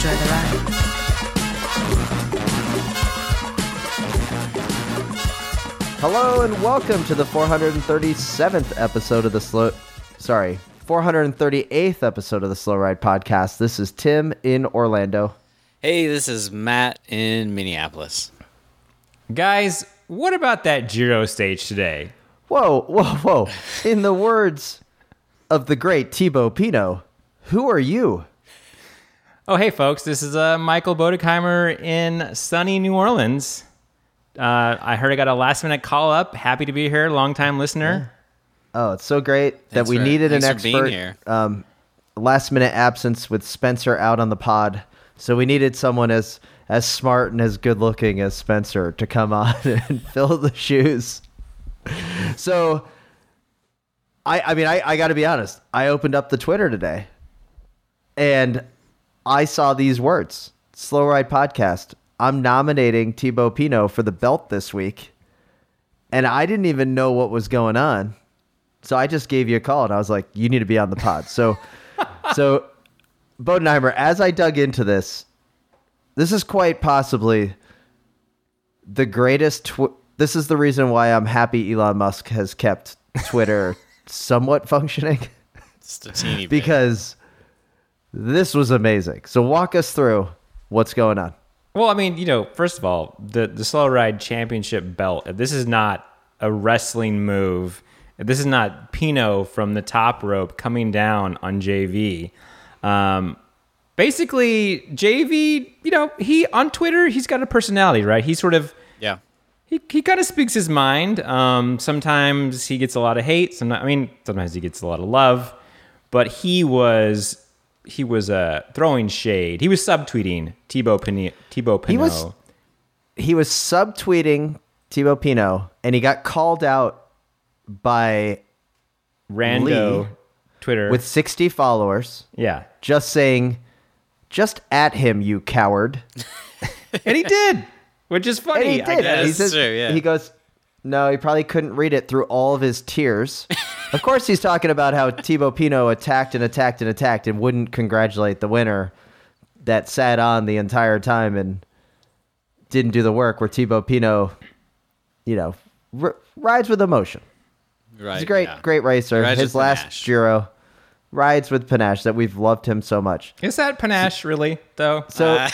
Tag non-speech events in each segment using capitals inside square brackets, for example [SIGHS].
Enjoy the ride. Hello and welcome to the 437th episode of the Slow. Sorry, 438th episode of the Slow Ride Podcast. This is Tim in Orlando. Hey, this is Matt in Minneapolis. Guys, what about that Giro stage today? Whoa, whoa, whoa! In the words of the great Thibaut Pinot, who are you? Oh, hey, folks, this is uh, Michael Boedigheimer in sunny New Orleans. Uh, I heard I got a last minute call up. Happy to be here, longtime listener. Oh, it's so great that Thanks we for- needed an thanks for being expert. here. Um, last minute absence with Spencer out on the pod, so we needed someone as as smart and as good looking as Spencer to come [LAUGHS] on and fill the shoes. So, I I mean I I got to be honest. I opened up the Twitter today, and I saw these words: "Slow Ride Podcast." I'm nominating Thibaut Pinot for the belt this week, and I didn't even know what was going on. So I just gave you a call and I was like, you need to be on the pod. So, [LAUGHS] so Boedigheimer, as I dug into this, this is quite possibly the greatest. Tw- this is the reason why I'm happy Elon Musk has kept Twitter [LAUGHS] somewhat functioning Just a teeny bit. because this was amazing. So walk us through what's going on. Well, I mean, you know, first of all, the, the Slow Ride Championship belt, this is not a wrestling move. This is not Pinot from the top rope coming down on JV. Um, basically, JV, you know, he on Twitter, he's got a personality, right? He sort of yeah. he, he kind of speaks his mind. Um, sometimes he gets a lot of hate. Sometimes, I mean, sometimes he gets a lot of love. But he was he was uh, throwing shade. He was subtweeting Thibaut Pinot. Thibaut Pinot. He was- He was subtweeting Thibaut Pinot and he got called out by rando Lee Twitter with 60 followers yeah, just saying, just at him, you coward. [LAUGHS] and he did, which is funny. And he I did. guess. he That's true, yeah. He goes, no, he probably couldn't read it through all of his tears. [LAUGHS] of course, he's talking about how Thibaut Pinot attacked and attacked and attacked and wouldn't congratulate the winner that sat on the entire time and didn't do the work. Where Thibaut Pinot, you know, r- rides with emotion. Right. He's a great, yeah. great racer. His last panache. Giro rides with panache that we've loved him so much. Is that panache really though? So, Uh,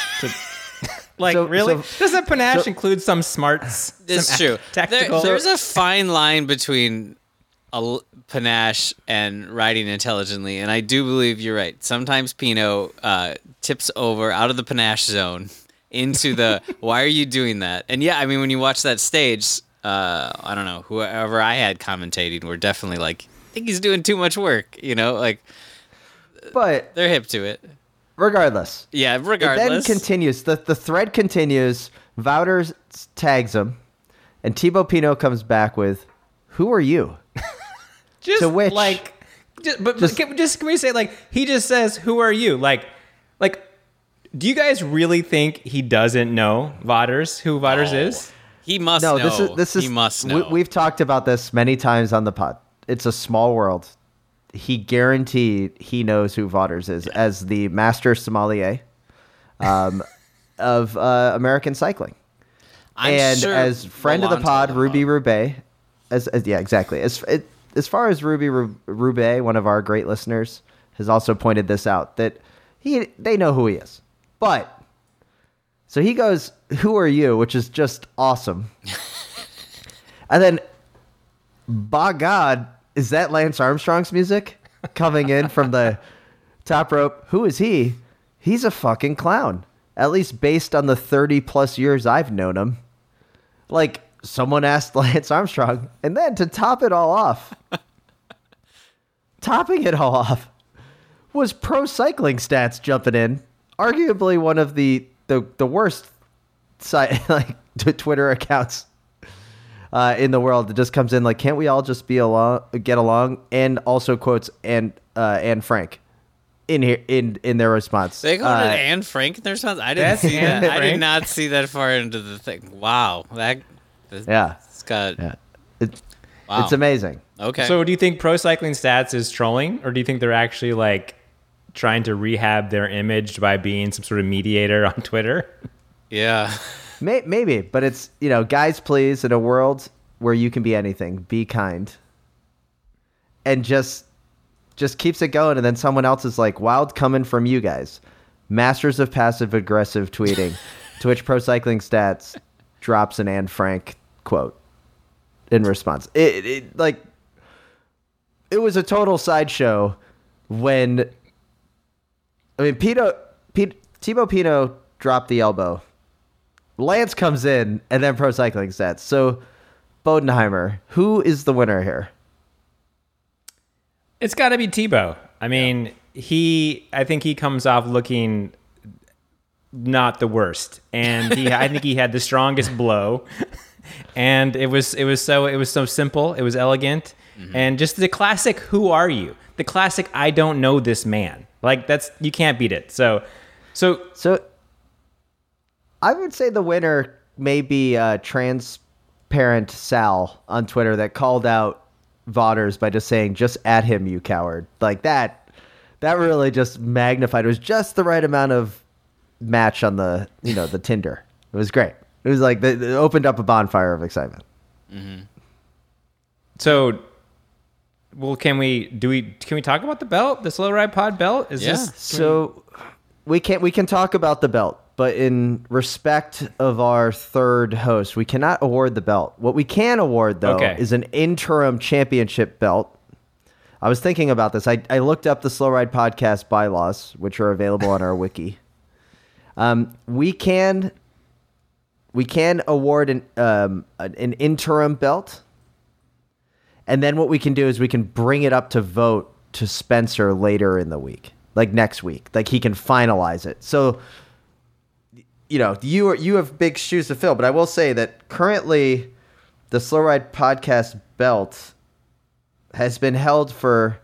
like so- really? so- Does that panache so- include some smarts? It's some true. Tactical. There, there's a fine line between a l- panache and riding intelligently, and I do believe you're right. Sometimes Pinot uh, tips over out of the panache zone into the [LAUGHS] why are you doing that? And yeah, I mean when you watch that stage, uh, I don't know whoever I had commentating were definitely like, I think he's doing too much work. You know, like but they're hip to it. Regardless, Yeah, regardless. It then continues. The the thread continues. Vaughters tags him, and Thibaut Pinot comes back with, "Who are you?" [LAUGHS] just To which- like just, but Just- just, can, just can we say like he just says who are you like like do you guys really think he doesn't know Vaughters who Vaughters No. is he must No, know. this is this is. he must we- know. we've talked about this many times on the pod. It's a small world. He guaranteed he knows who Vaughters is as the master sommelier um, [LAUGHS] of uh, American cycling. I'm and sure as friend of the pod, Ruby. Roubaix, as, as yeah, exactly. As it, as far as Ruby Ru- Roubaix, one of our great listeners, has also pointed this out that he they know who he is, but so he goes, "Who are you?" which is just awesome. [LAUGHS] and then, by God, is that Lance Armstrong's music coming in from the top rope? Who is he? He's a fucking clown. At least based on the 30 plus years I've known him. Like, someone asked [LAUGHS] Lance Armstrong, and then to top it all off, topping it all off, was pro cycling stats jumping in. Arguably one of the the the worst site [LAUGHS] like Twitter accounts uh, in the world that just comes in like, can't we all just be along, get along? And also quotes and uh, Anne Frank in here in in their response. They called Uh, it Anne Frank in their response. I didn't see Anne that. I did not see that far into the thing. Wow, that. Yeah, It's got. yeah. It, Wow. It's amazing. Okay. So do you think Pro Cycling Stats is trolling, or do you think they're actually like trying to rehab their image by being some sort of mediator on Twitter? yeah. [LAUGHS] May, maybe, but it's you know, guys, please, in a world where you can be anything, be kind, and just just keeps it going. And then someone else is like, "Wild coming from you guys, masters of passive aggressive tweeting." [LAUGHS] to which Pro Cycling Stats drops an Anne Frank quote in response. It, it like it was a total sideshow when I mean, Pinot, Pete, Thibaut Pinot dropped the elbow. Lance comes in, and then Pro Cycling Stats. So, Boedigheimer, who is the winner here? It's got to be Thibaut. I mean, he. I think he comes off looking not the worst, and he. I think he had the strongest blow, and it was it was so it was so simple. It was elegant, mm-hmm. and just the classic. Who are you? The classic. I don't know this man. Like that's you can't beat it. So, so So, I would say the winner may be uh, transparent Sal on Twitter that called out Vaughters by just saying, "Just at him, you coward!" Like that. That really just magnified. It was just the right amount of match on the you know the Tinder. It was great. It was like it opened up a bonfire of excitement. So, well, can we do we can we talk about the belt, the slow ride pod belt? Is Yeah. this So we can we can talk about the belt, but in respect of our third host, we cannot award the belt. What we can award though Okay. is an interim championship belt. I was thinking about this. I, I looked up the Slow Ride podcast bylaws, which are available on our [LAUGHS] wiki. Um, we can we can award an um, an, an interim belt, and then what we can do is we can bring it up to vote to Spencer later in the week, like next week. Like he can finalize it. So, you know, you are, you have big shoes to fill. But I will say that currently, the Slow Ride podcast belt has been held for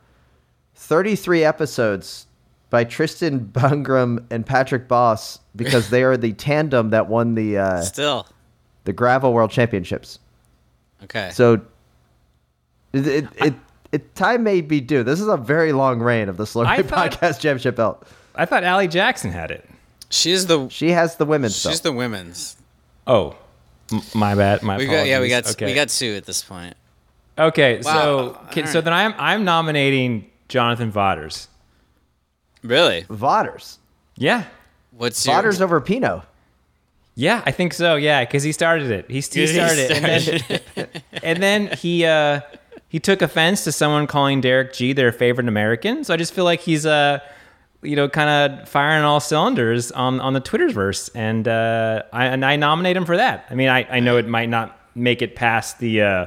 33 episodes by Tristan [LAUGHS] Bungram and Patrick Boss because they are the tandem that won the uh, Still. the gravel world championships. Okay. So it, it, it, it time may be due. This is a very long reign of the Slow Ride thought- Podcast Championship belt. I thought Allie Jackson had it. She's the She has the women's she's belt. the women's. Oh, m- my bad. My We got yeah we got okay. we got Sue at this point. Okay, Wow. so All okay, so then I'm I'm nominating Jonathan Vaughters. Really? Vaughters. Yeah, What's your Vaughters over Pinot. yeah, I think so. Yeah, because he started it. He, he [LAUGHS] He started it, and then, [LAUGHS] and then he uh, he took offense to someone calling Derek Gee their favorite American. So I just feel like he's uh, you know, kind of firing all cylinders on on the Twitterverse, and uh, I and I nominate him for that. I mean, I I know it might not make it past the. Uh,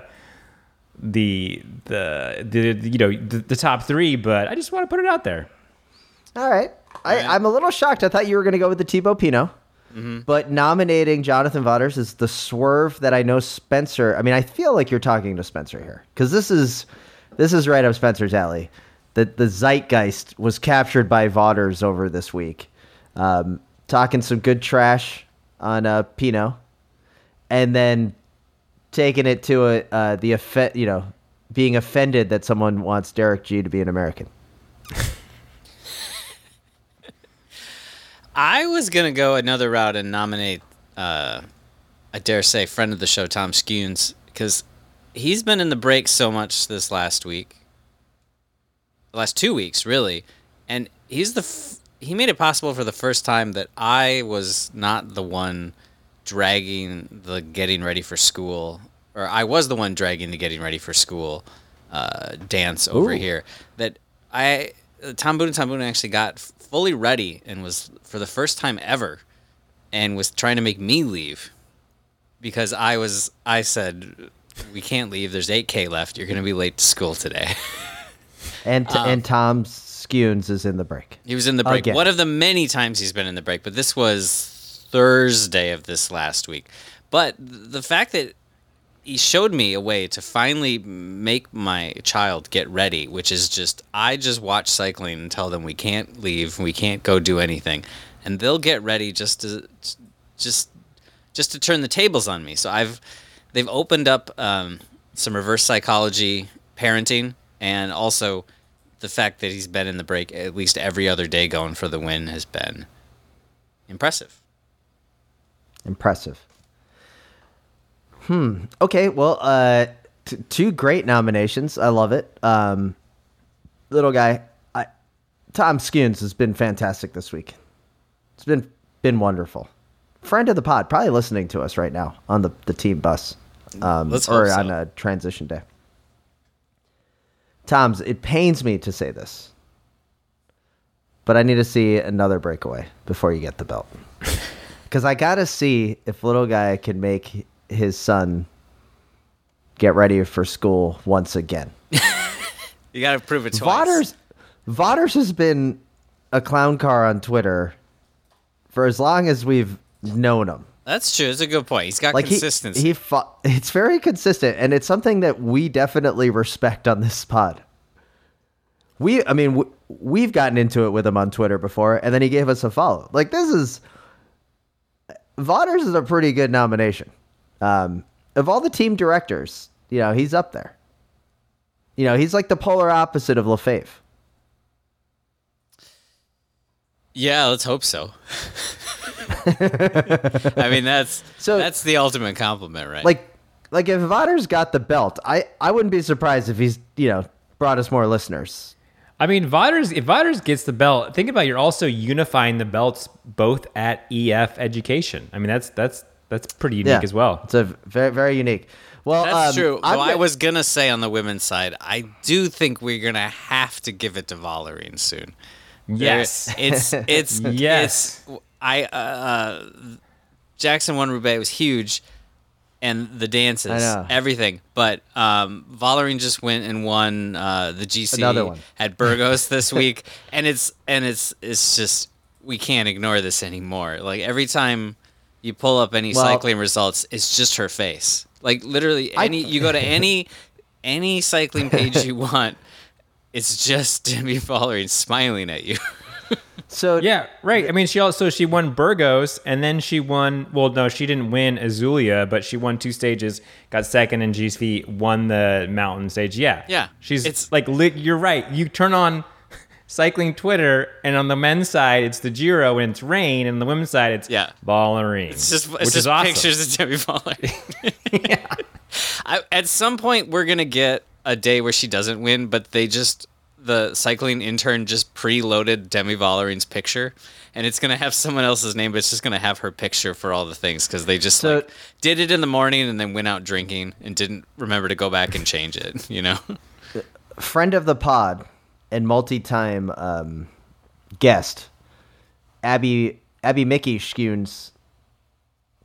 the, the the you know the, the top three, but I just want to put it out there. All right. I, I'm a little shocked. I thought you were going to go with the Thibaut Pinot. But nominating Jonathan Vaughters is the swerve that I know Spencer. I mean, I feel like you're talking to Spencer here because this is this is right up Spencer's alley. The the zeitgeist was captured by Vaughters over this week, um, talking some good trash on uh, Pinot, and then taking it to a uh, the effect, you know, being offended that someone wants Derek Gee to be an American. [LAUGHS] I was gonna go another route and nominate, uh, I dare say, friend of the show Tom Skujins because he's been in the break so much this last week, the last two weeks really, and he's the f- he made it possible for the first time that I was not the one dragging the getting ready for school, or I was the one dragging the getting ready for school uh, dance over Ooh. here. That I Tom Boone Tom Boone actually got fully ready and was for the first time ever, and was trying to make me leave because I was I said we can't leave. There's 8k left. You're gonna be late to school today. [LAUGHS] And and Tom Skujins is in the break. He was in the break. Again. One of the many times he's been in the break, but this was Thursday of this last week. But the fact that he showed me a way to finally make my child get ready, which is just I just watch cycling and tell them we can't leave, we can't go do anything, and they'll get ready just to just just to turn the tables on me. So I've they've opened up um, some reverse psychology parenting, and also the fact that he's been in the break at least every other day going for the win has been impressive. Impressive. Hmm. Okay. Well, uh, t- two great nominations. I love it. Um, little guy, I, Tom Skujins has been fantastic this week. It's been been wonderful. Friend of the pod, probably listening to us right now on the, the team bus, um, Let's or so. on a transition day. Tom's, it pains me to say this, but I need to see another breakaway before you get the belt. [LAUGHS] Because I got to see if little guy can make his son get ready for school once again. [LAUGHS] You got to prove it twice. Vaughters, Vaughters has been a clown car on Twitter for as long as we've known him. That's true. It's a good point. He's got Like consistency. he, fo- it's very consistent, and it's something that we definitely respect on this pod. We, I mean, w- we've gotten into it with him on Twitter before, and then he gave us a follow. Like this is, Vaughters is a pretty good nomination. Um, of all the team directors, you know, he's up there. You know, he's like the polar opposite of Lefevere. yeah, let's hope so. [LAUGHS] [LAUGHS] I mean, that's So- that's the ultimate compliment, right? Like, like if Vaughters got the belt, I, I wouldn't be surprised if he's, you know, brought us more listeners. I mean, Vaughters, if Vaughters gets the belt, think about it, you're also unifying the belts both at EF Education. I mean, that's that's that's pretty unique as well. It's a very very unique. Well, That's um, true. I'm Though I was gonna say on the women's side, I do think we're gonna have to give it to Vollering soon. Yes. There- it's it's [LAUGHS] Yes. It's, I uh, uh, Jackson one Roubaix was huge, and the dances, everything. But um, Vollering just went and won uh, the GC at Burgos [LAUGHS] this week, and it's and it's it's just we can't ignore this anymore. Like every time you pull up any Well- cycling results, it's just her face. Like literally, I- any you go to [LAUGHS] any any cycling page you [LAUGHS] want, it's just Demi Vollering smiling at you. [LAUGHS] so Yeah, right. I mean, she also she won Burgos, and then she won. Well, no, she didn't win Itzulia, but she won two stages, got second in GSV, won the mountain stage. Yeah, Yeah, She's it's- like, li- you're right. You turn on [LAUGHS] cycling Twitter, and on the men's side, it's the Giro and it's rain, and on the women's side, it's Yeah. Vollering. It's just which it's is just awesome. pictures of Demi Vollering. [LAUGHS] I, at some point, we're gonna get a day where she doesn't win, but they just the cycling intern just preloaded Demi Vollering's picture, and it's gonna have someone else's name, but it's just gonna have her picture for all the things because they just So- like did it in the morning and then went out drinking and didn't remember to go back and change it. You know? [LAUGHS] friend of the pod and multi-time um, guest Abby Abby Mickey Skujins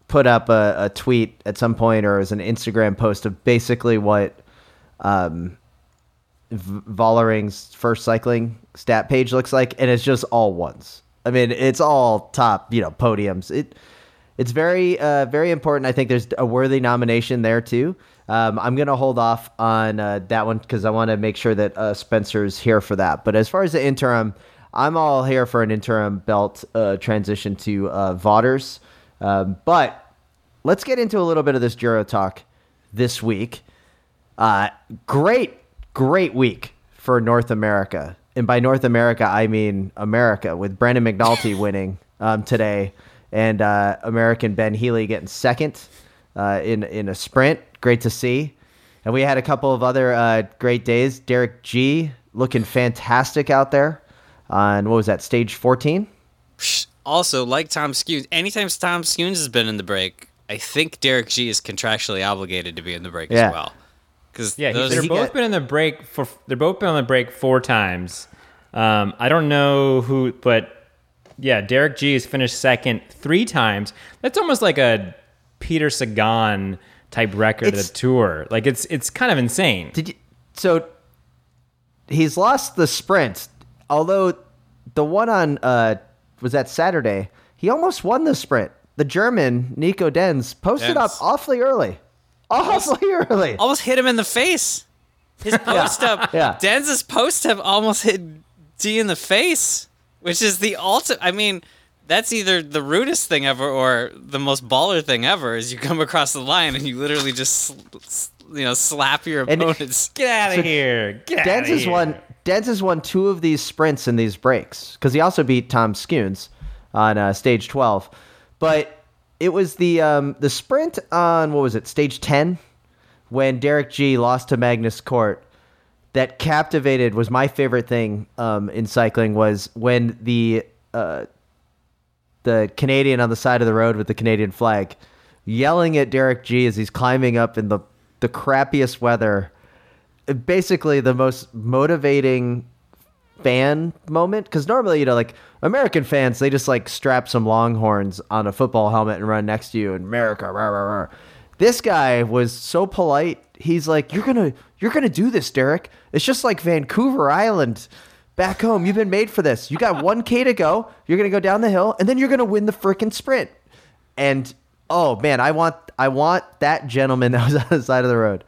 put up a, a tweet at some point or as an Instagram post of basically what um, v- Vollering's first cycling stat page looks like, and it's just all ones. I mean, it's all top, you know, podiums. It it's very uh, very important. I think there's a worthy nomination there too. Um, I'm gonna hold off on uh, that one because I want to make sure that uh, Spencer's here for that. But as far as the interim, I'm all here for an interim belt uh, transition to uh, Vaughters. Um, but let's get into a little bit of this Giro talk this week. Uh, great, great week for North America. And by North America, I mean America, with Brandon McNulty [LAUGHS] winning um, today and uh, American Ben Healy getting second uh, in, in a sprint. Great to see. And we had a couple of other uh, great days. Derek Gee looking fantastic out there on, what was that, stage 14? Also, like Tom Skujins, anytime Tom Skujins has been in the break, I think Derek Gee is contractually obligated to be in the break Yeah. as well. Because Yeah, those, they're both got- been in the break for. They're both been on the break four times. Um, I don't know who, but yeah, Derek Gee has finished second three times. That's almost like a Peter Sagan type record of It's- the tour. Like it's it's kind of insane. Did you, so he's lost the sprint, although the one on uh, was that Saturday. He almost won the sprint. the German Nico Denz posted Denz. up awfully early, awfully [LAUGHS] early. almost hit him in the face. His [LAUGHS] post up, Yeah. Denz's post up almost hit D in the face, which is the ultimate. I mean, that's either the rudest thing ever or the most baller thing ever. Is you come across the line and you literally just, you know, slap your And- opponents. [LAUGHS] Get out of here. Get Denz outta has here. won. Denz has won two of these sprints in these breaks because he also beat Tom Skujins on uh, stage twelve. But it was the um, the sprint on what was it stage ten when Derek Gee lost to Magnus Cort that captivated was my favorite thing um, in cycling was when the uh, the Canadian on the side of the road with the Canadian flag yelling at Derek Gee as he's climbing up in the the crappiest weather. Basically, the most motivating fan moment because normally you know like American fans they just like strap some Longhorns on a football helmet and run next to you and America. Rah, rah, rah. This guy was so polite. He's like, "You're gonna, you're gonna do this, Derek. It's just like Vancouver Island." Back home, you've been made for this. You got 1K to go. You're to go down the hill and then you're to win the freaking sprint. And oh man, I want I want that gentleman [LAUGHS] that was on the side of the road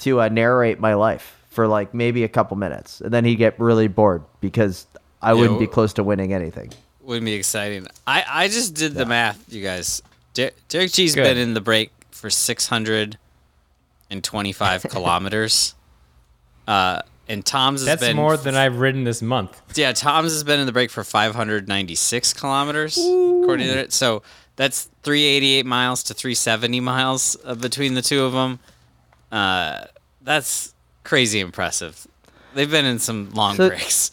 to uh, narrate my life for like maybe a couple minutes. And then he'd get really bored because I wouldn't be close to winning anything. Wouldn't be exciting. I, I just did the math, you guys. Der- Derek Gee's Good. been in the break for 625 [LAUGHS] kilometers. Uh, and Tom's has That's been more than I've ridden this month. Yeah, Tom's has been in the break for 596 kilometers, according to it. So that's 388 miles to 370 miles uh, between the two of them. Uh, that's crazy impressive. They've been in some long So- breaks.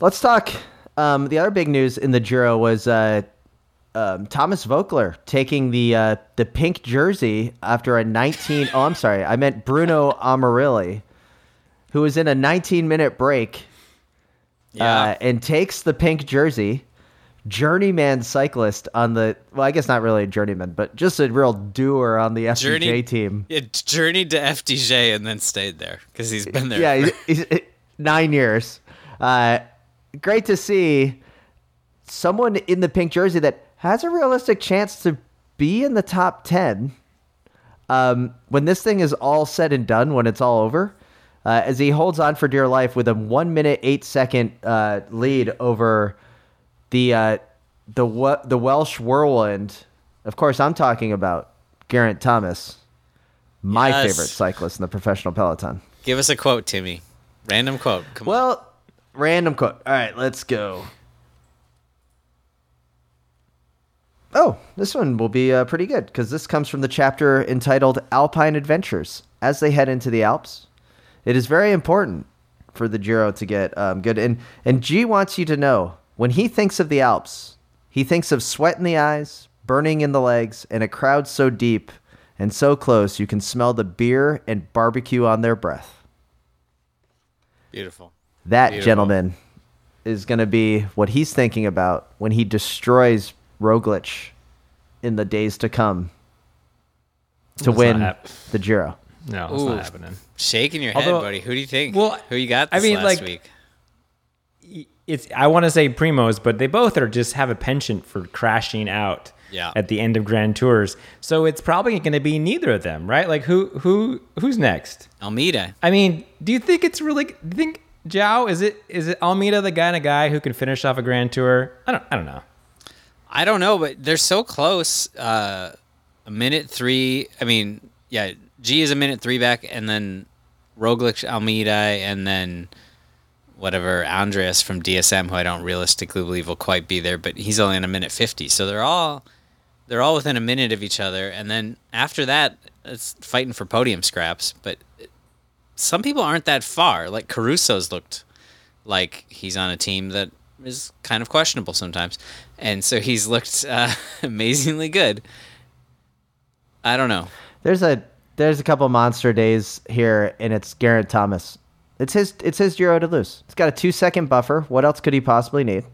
Let's talk. Um, the other big news in the Giro was uh, um, Thomas Voeckler taking the uh, the pink jersey after a 19. oh, I'm sorry, I meant Bruno [LAUGHS] Armirail, who was in a 19 minute break Yeah. uh, and takes the pink jersey. Journeyman cyclist on the well, I guess not really a journeyman, but just a real doer on the FDJ Journey- team. yeah, journeyed to FDJ and then stayed there because he's been there. Yeah, he's, he's nine years. Uh, great to see someone in the pink jersey that has a realistic chance to be in the top 10 um, when this thing is all said and done, when it's all over, uh, as he holds on for dear life with a one minute, eight second uh, lead over the, uh, the, Wa- the Welsh whirlwind. Of course, I'm talking about Geraint Thomas, my Yes. favorite cyclist in the professional peloton. Give us a quote, Timmy. Random quote. Come on. Well, random quote. All right, let's go. Oh, this one will be uh, pretty good because this comes from the chapter entitled Alpine Adventures. As they head into the Alps, it is very important for the Giro to get um, good. And, and G wants you to know when he thinks of the Alps, he thinks of sweat in the eyes, burning in the legs, and a crowd so deep and so close you can smell the beer and barbecue on their breath. Beautiful. That Beautiful. gentleman is going to be what he's thinking about when he destroys Roglic in the days to come to That's win hap- the Giro. No, it's not happening. Shaking your head, Although- buddy. Who do you think? Well, Who you got I mean, last like- week? It's I want to say Primoz, but they both are just have a penchant for crashing out Yeah. at the end of Grand Tours. So it's probably going to be neither of them, right? Like who who who's next? Almeida. I mean, do you think it's really? Do you think Zhao is it is it Almeida the kind of guy who can finish off a Grand Tour? I don't I don't know. I don't know, but they're so close. Uh, a minute three. I mean, yeah, G is a minute three back, and then Roglic, Almeida, and then whatever Andreas from DSM, who I don't realistically believe will quite be there, but he's only in a minute fifty. So they're all they're all within a minute of each other, and then after that, it's fighting for podium scraps. But some people aren't that far. Like Caruso's looked like he's on a team that is kind of questionable sometimes, and so he's looked uh, [LAUGHS] amazingly good. I don't know. There's a there's a couple monster days here, and it's Geraint Thomas. It's his it's his Giro to lose. It's got a two second buffer. What else could he possibly need?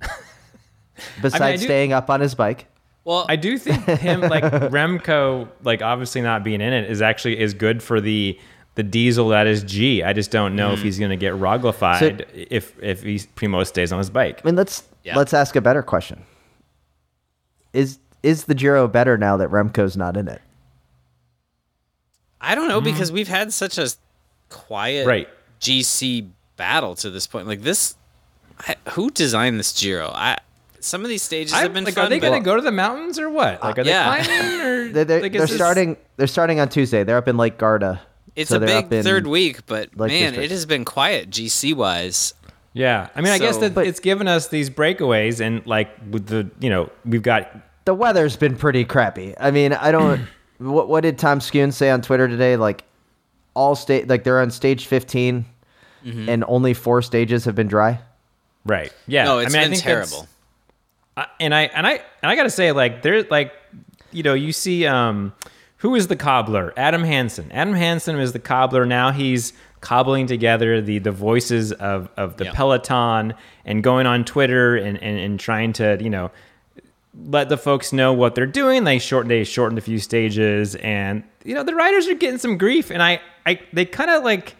[LAUGHS] Besides do- staying up on his bike. Well, I do think him like [LAUGHS] Remco, like obviously not being in it is actually is good for the the diesel that is G. I just don't know if hmm. he's going to get Roglified if if he Primo stays on his bike. I mean, let's Yeah. let's ask a better question. Is is the Giro better now that Remco's not in it? I don't know hmm. because we've had such a quiet Right. GC battle to this point. Like this, I, who designed this Giro? I some of these stages I, have been like, fun. are they going to go to the mountains or what? Uh, like, are they yeah. climbing or [LAUGHS] They're they're, like, they're this- starting they're starting on Tuesday. They're up in Lake Garda. It's So a big third week, but Lake man, District. it has been quiet GC wise. Yeah, I mean, I guess that But- it's given us these breakaways, and like with the, you know, we've got The weather's been pretty crappy. I mean, I don't. [CLEARS THROAT] what what did Tom Skune say on Twitter today? Like all state like they're on stage 15 and only four stages have been dry. right. Yeah, No, it's I mean, I been think terrible. I- and I and I and I gotta say, like, there's like, you know, you see, um, who is the cobbler? Adam Hansen. Adam Hansen is the cobbler. Now he's cobbling together the the voices of of the Yeah. peloton and going on Twitter and, and and trying to you know let the folks know what they're doing. They shortened they shortened a few stages, and you know the riders are getting some grief, and I I they kind of like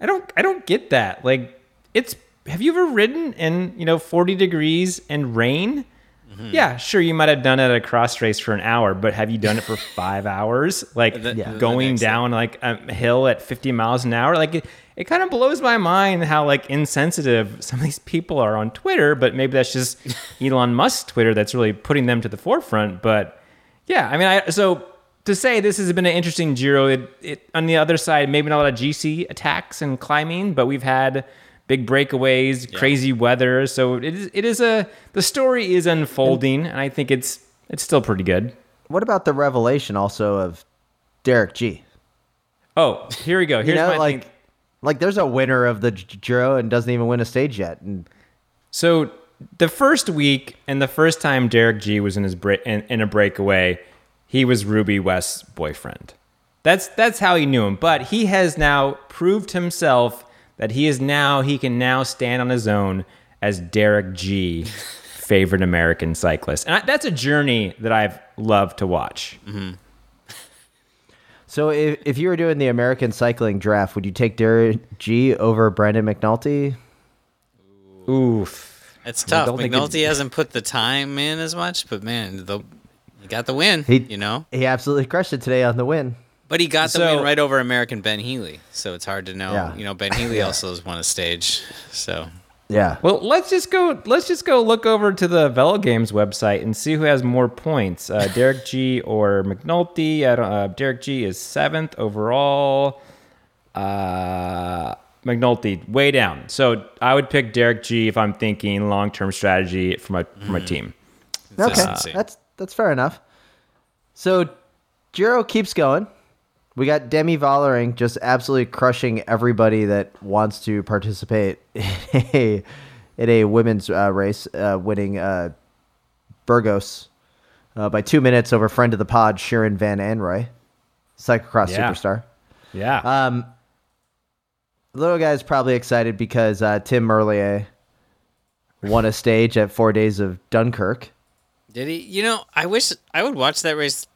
I don't I don't get that. Like it's have you ever ridden in you know 40 degrees and rain? Yeah, sure you might have done it at a cross race for an hour, but have you done it for [LAUGHS] five hours? Like The- Yeah. going down like a hill at 50 miles an hour? Like it, kind of blows my mind how like insensitive some of these people are on Twitter, but maybe that's just [LAUGHS] Elon Musk's Twitter that's really putting them to the forefront. But yeah, I mean, I so to say this has been an interesting Giro. It, it on the other side, maybe not a lot of GC attacks and climbing, but we've had big breakaways, crazy weather. So it is it is a the story is unfolding, and I think it's it's still pretty good. What about the revelation also of Derek Gee? Oh, here we go. Here's you know, my like thing. Like there's a winner of the G- Giro and doesn't even win a stage yet. And So the first week and the first time Derek Gee was in his break in, in a breakaway, he was Ruby West's boyfriend. That's that's how he knew him. But he has now proved himself that he is now he can now stand on his own as Derek Gee, favorite American cyclist, and I, that's a journey that I've loved to watch. Mm-hmm. So if, if you were doing the American cycling draft, would you take Derek Gee over Brandon McNulty? Oof. It's tough. don't McNulty hasn't put the time in as much, but man, the, he got the win. He- you know, He absolutely crushed it today on the win. but he got the So- win right over American Ben Healy, so it's hard to know. Yeah. You know, Ben Healy [LAUGHS] also has won a stage, so Yeah. Well, let's just go. Let's just go look over to the Velo Games website and see who has more points, uh, [LAUGHS] Derek Gee or McNulty. I don't. Uh, Derek Gee is seventh overall. Uh, McNulty way down. So I would pick Derek Gee if I'm thinking long term strategy for my for my team. Okay, Consistency. that's that's fair enough. So, Giro keeps going. We got Demi Vollering just absolutely crushing everybody that wants to participate [LAUGHS] in a, in a women's uh, race, uh, winning uh, Burgos uh, by two minutes over friend of the pod Shirin van Anrooij, cyclocross Yeah. superstar. Yeah. Um, little guy's probably excited because uh, Tim Merlier won a stage at four days of Dunkirk. did he? You know, I wish I would watch that race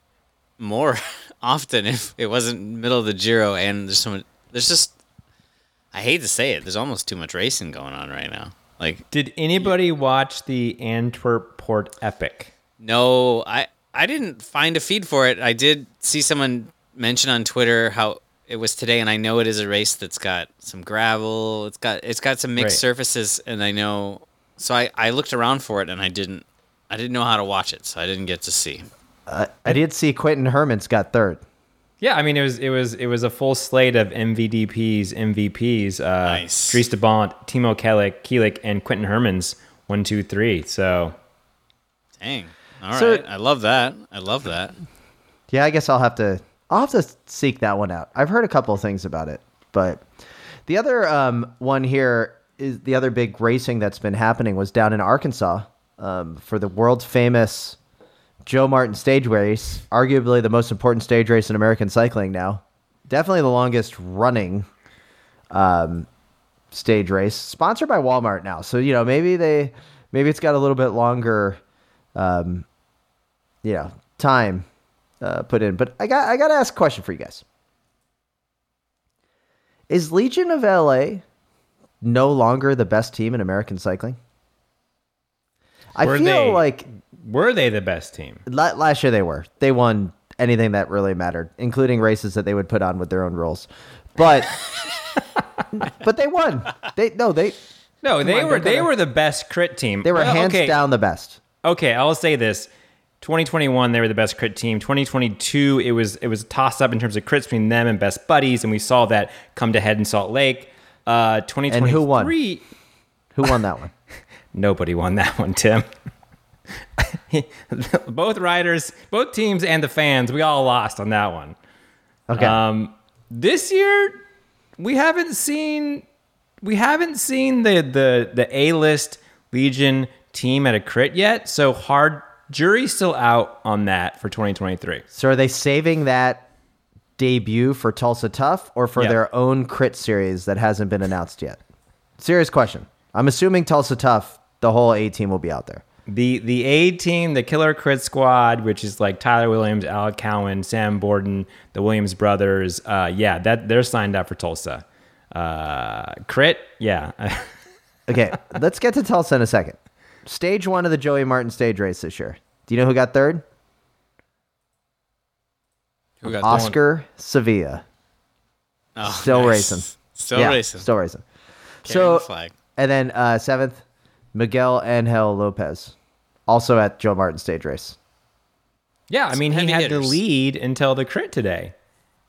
more [LAUGHS] often if it wasn't middle of the Giro and there's so much. There's just, I hate to say it, there's almost too much racing going on right now. Like Did anybody watch the Antwerp Port Epic? No, I I didn't find a feed for it. I did see someone mention on Twitter how it was today, and I know it is a race that's got some gravel. It's got it's got some mixed Right. surfaces, and I know. So I I looked around for it, and I didn't I didn't know how to watch it, so I didn't get to see. Uh, I did see Quinten Hermans got third. Yeah, I mean it was it was it was a full slate of MVDPs, MVPs. Uh, Nice. Dries de Bondt, Timo Kelik, Kielich, and Quinten Hermans. One, two, three. So Dang. All right, So- I love that. I love that. Yeah, I guess I'll have to. I'll have to seek that one out. I've heard a couple of things about it, but the other um, one here is the other big racing that's been happening was down in Arkansas um, for the world famous Joe Martin stage race, arguably the most important stage race in American cycling now. Definitely the longest running um, stage race, sponsored by Walmart now. So you know maybe they maybe it's got a little bit longer, um, you know, time uh, put in. But I got I got to ask a question for you guys. Is Legion of LA no longer the best team in American cycling? I Were feel they- like were they the best team? Last year they were. They won anything that really mattered, including races that they would put on with their own rules. But [LAUGHS] but they won. They no they No, they on, were they were the best crit team. they were Well, hands okay, down the best. Okay, I'll say this. 2021 they were the best crit team. 2022 it was it was a toss up in terms of crits between them and best buddies and we saw that come to head in Salt Lake. Uh 2023 who won? Who won that one? [LAUGHS] Nobody won that one, Tim. [LAUGHS] both riders, both teams and the fans, we all lost on that one. Okay. Um, this year, we haven't seen we haven't seen the the the A list Legion team at a crit yet. So hard jury's still out on that for 2023. so are they saving that debut for Tulsa Tough or for Yeah. their own crit series that hasn't been announced yet? Serious question. I'm assuming Tulsa Tough, the whole A team will be out there. The the A team, the Killer Crit Squad, which is like Tyler Williams, Alec Cowan, Sam Borden, the Williams brothers. Uh, yeah, that they're signed up for Tulsa. Uh, crit, yeah. [LAUGHS] Okay, let's get to Tulsa in a second. Stage one of the Joey Martin stage race this year. Do you know who got third? Who got Oscar Sevilla. Oh, Still nice. racing. Still Yeah, racing. Still racing. Carrying so, the flag. and then uh, seventh, Miguel Angel Lopez, also at Joe Martin stage race. Yeah, I mean, he had hitters. the lead until the crit today.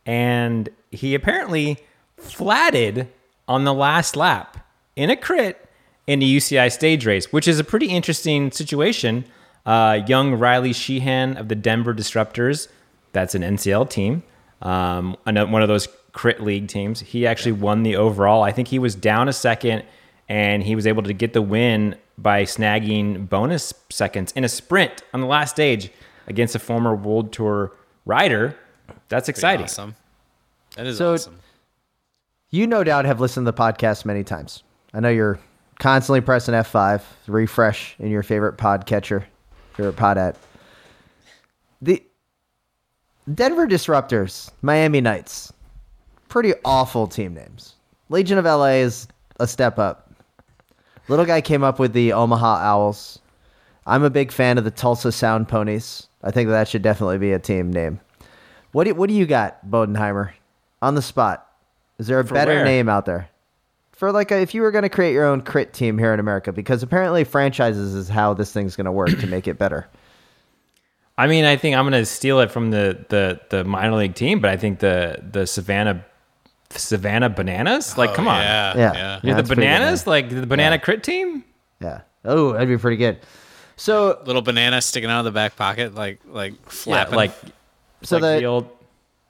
And he apparently flatted on the last lap in a crit in the UCI stage race, which is a pretty interesting situation. Uh, young Riley Sheehan of the Denver Disruptors, that's an NCL team, um, one of those crit league teams. He actually won the overall. I think he was down a second and he was able to get the win by snagging bonus seconds in a sprint on the last stage against a former World Tour rider. That's Pretty exciting. Awesome. That is So- awesome. You no doubt have listened to the podcast many times. I know you're constantly pressing F5, refresh in your favorite pod catcher, favorite pod at. The Denver Disruptors, Miami Knights, pretty awful team names. Legion of LA is a step up. Little guy came up with the Omaha Owls. I'm a big fan of the Tulsa Sound Ponies. I think that should definitely be a team name. What do, what do you got, Boedigheimer? On the spot. Is there a For better where? name out there? For like a, if you were going to create your own crit team here in America, because apparently franchises is how this thing's going to work to make it better. [CLEARS THROAT] I mean, I think I'm going to steal it from the, the, the minor league team, but I think the, the Savannah Savannah Bananas, like, Oh, come on, Yeah. Yeah. Yeah. you're That's the pretty good Bananas, like the Banana Yeah. Crit team. Yeah. Oh, that'd be pretty good. So, Little banana sticking out of the back pocket, like like Yeah, flapping. like so like the, the old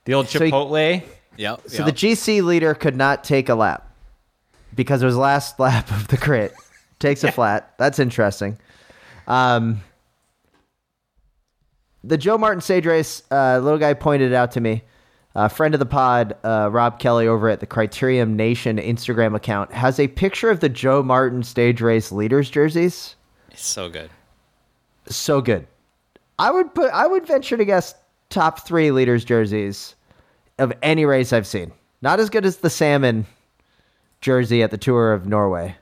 the old So you- Chipotle. yep. so the GC leader could not take a lap because it was last lap of the crit. [LAUGHS] Takes a flat. That's interesting. Um, the Joe Martin stage race, uh, little guy pointed it out to me. A friend of the pod, uh, Rob Kelly, over at the Criterium Nation Instagram account, has a picture of the Joe Martin stage race leaders jerseys. It's so good. So good. I would put. I would venture to guess top three leaders jerseys of any race I've seen. Not as good as the salmon jersey at the Tour of Norway.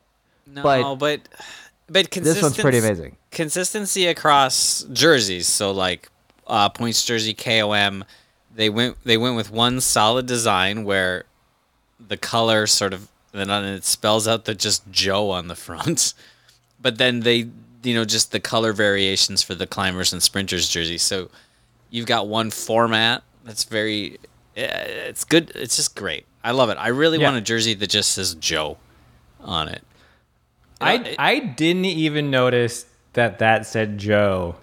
No, But- but but, This one's pretty amazing. Consistency across jerseys. So like uh, points jersey KOM, they went they went with one solid design where the color sort of then it spells out the just Joe on the [LAUGHS] front, but then they you know just the color variations for the climbers and sprinters jerseys. So you've got one format that's very eh, it's good. It's just great. I love it. I really Yeah. want a jersey that just says Joe on it. I it- I didn't even notice that that said Joe.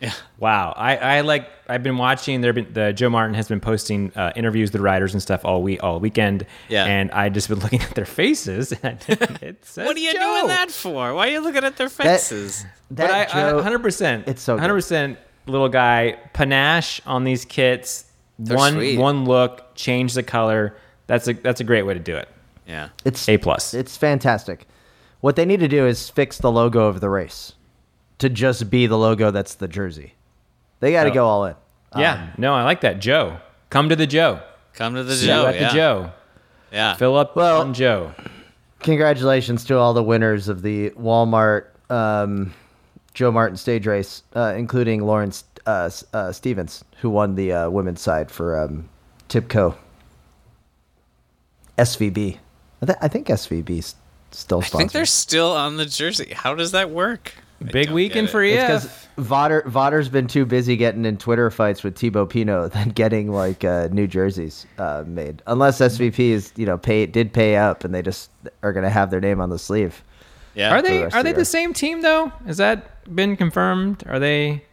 Yeah. Wow. I, I like I've been watching there been the Joe Martin has been posting uh, interviews with the riders and stuff all week all weekend. Yeah. And I just been [LAUGHS] looking at their faces and [LAUGHS] it says What are you Joe. doing that for? Why are you looking at their faces? That But I, Joe, I 100% it's so 100% little guy panache on these kits. They're one sweet. one look, change the color. That's a that's a great way to do it. yeah. it's A plus. It's fantastic. What they need to do is fix the logo of the race to just be the logo that's the jersey. They got to Oh. go all in. yeah. No, I like that. Joe. Come to the Joe. Come to the See Joe. you at yeah. the Joe. Yeah. Fill up Well- on Joe. Congratulations to all the winners of the Walmart um, Joe Martin stage race, uh, including Lawrence uh, uh, Stephens, who won the uh, women's side for um, TIBCO. SVB. I, th- I think SVB 's still I think they're still on the jersey. How does that work? I Big don't weekend get for it. EF. because Vaughters Vaughters' been too busy getting in Twitter fights with Thibaut Pinot [LAUGHS] than getting like uh, new jerseys uh, made. Unless SVP is you know pay did pay up and they just are gonna have their name on the sleeve. Yeah. Are they the are they the the same team though? Has that been confirmed? Are they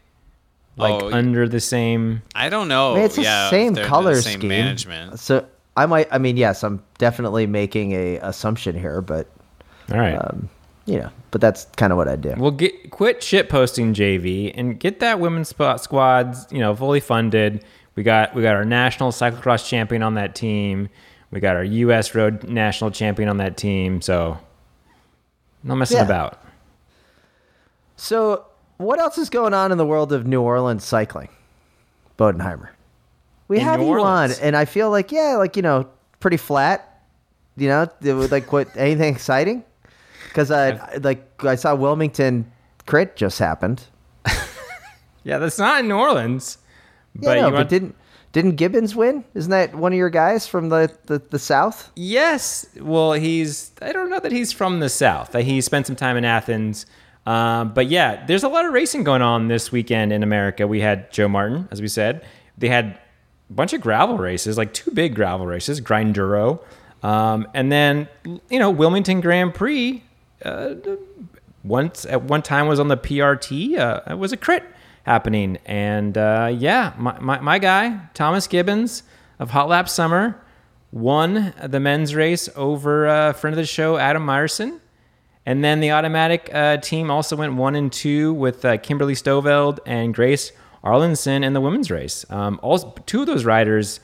like Oh, under the same? I don't know. I mean, it's the yeah, if same they're the color same scheme. management. So I might. I mean, yes, I'm definitely making a assumption here, but All right. um, you know, but that's kind of what I do. Well, get quit shit posting JV and get that women's spot squads, you know, fully funded. We got we got our national cyclocross champion on that team. We got our U.S. road national champion on that team. So, no messing Yeah. about. So, what else is going on in the world of New Orleans cycling, Boedigheimer? We In have New you on, and I feel like yeah, like you know, pretty flat. You know, would like what [LAUGHS] anything exciting? Because I like I saw Wilmington crit just happened. [LAUGHS] Yeah, that's not in New Orleans. Yeah, But no, you but didn't didn't Gibbons win? Isn't that one of your guys from the the, the South? Yes. Well, he's. I don't know that he's from the South. He spent some time in Athens. Um, but yeah, there's a lot of racing going on this weekend in America. We had Joe Martin, as we said. They had a bunch of gravel races, like two big gravel races, Grinduro. Um, and then, you know, Wilmington Grand Prix. Uh, once at one time was on the PRT. Uh, it was a crit happening, and uh, yeah, my, my my guy Thomas Gibbons of Hot Lap Summer won the men's race over a friend of the show Adam Myerson, and then the automatic uh, team also went one and two with uh, Kimberly Stoveld and Grace Arlinson in the women's race. Um, all two of those riders.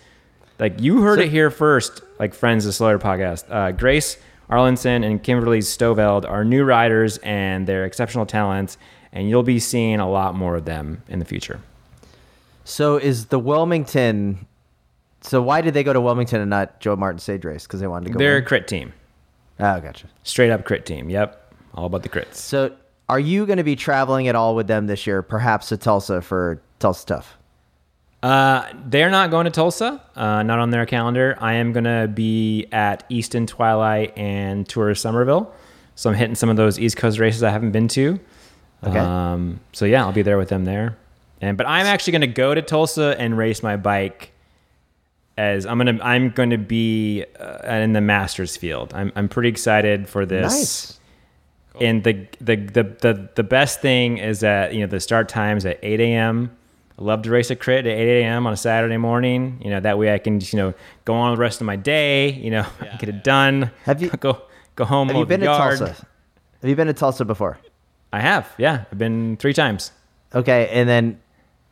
Like you heard it here first, like friends of the Slower podcast. Uh, Grace Arlinson and Kimberly Stoveld are new riders and they're exceptional talents, and you'll be seeing a lot more of them in the future. So is the Wilmington? So why did they go to Wilmington and not Joe Martin stage race? Because they wanted to go. They're a crit team, Oh, gotcha. straight up crit team. Yep, all about the crits. So are you going to be traveling at all with them this year? Perhaps to Tulsa for Tulsa Tough. Uh, they're not going to Tulsa, uh, not on their calendar. I am going to be at Easton Twilight and Tour of Somerville. So I'm hitting some of those East Coast races I haven't been to. Okay. Um, so yeah, I'll be there with them there. And but I'm actually going to go to Tulsa and race my bike. As I'm gonna, I'm going to be uh, in the Masters field. I'm, I'm pretty excited for this. Nice. And the, the the the the best thing is that you know the start times at 8 a.m. I love to race a crit at 8 a.m. on a Saturday morning. You know that way I can just, you know go on the rest of my day. You know [LAUGHS] get it done. Have you- go go home? Have you been to. Tulsa? Have you been to Tulsa before? I have. Yeah, I've been three times. Okay, and then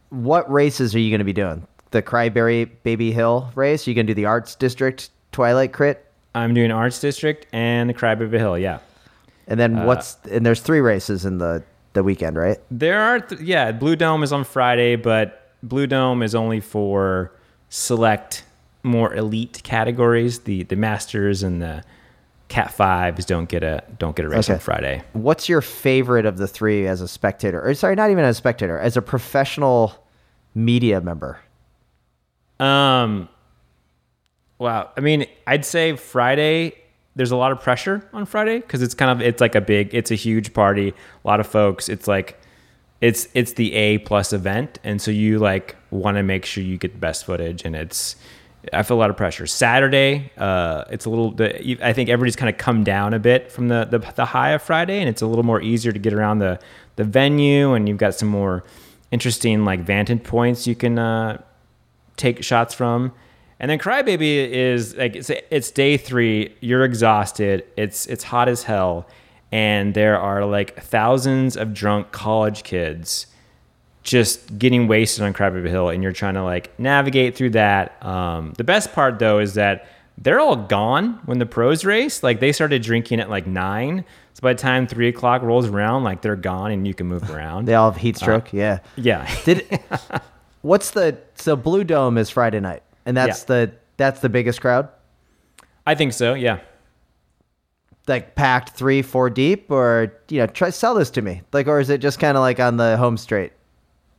what races are you going to be doing? The Cryberry Baby Hill race? You going to do the Arts District Twilight Crit? I'm doing Arts District and the Crybaby Hill. Yeah. And then Uh, what's and there's three races in the the weekend, right? There are, th- yeah, Blue Dome is on Friday, but Blue Dome is only for select, more elite categories. The the Masters and the Cat Fives don't get a don't get a race Okay. on Friday. What's your favorite of the three as a spectator? Or sorry, not even as a spectator, as a professional media member. Um, wow. I mean, I'd say Friday. There's a lot of pressure on Friday because it's kind of it's like a big, it's a huge party. A lot of folks. It's like it's it's the A plus event, and so you like want to make sure you get the best footage, and it's. I feel a lot of pressure. Saturday, uh, it's a little. The, I think everybody's kind of come down a bit from the, the the high of Friday, and it's a little more easier to get around the the venue, and you've got some more interesting like vantage points you can uh, take shots from. And then Crybaby is like it's it's day three. You're exhausted. It's it's hot as hell, and there are like thousands of drunk college kids just getting wasted on Crybaby Hill, and you're trying to like navigate through that. Um, the best part though is that they're all gone when the pros race. Like they started drinking at like nine, so by the time three o'clock rolls around, like they're gone and you can move around. [LAUGHS] They all have heat stroke. yeah. yeah. Did [LAUGHS] what's the so Blue Dome is Friday night, and that's Yeah. the that's the biggest crowd. I think so. Yeah. like packed three, four deep, or you know, try sell this to me, like, or is it just kind of like on the home straight?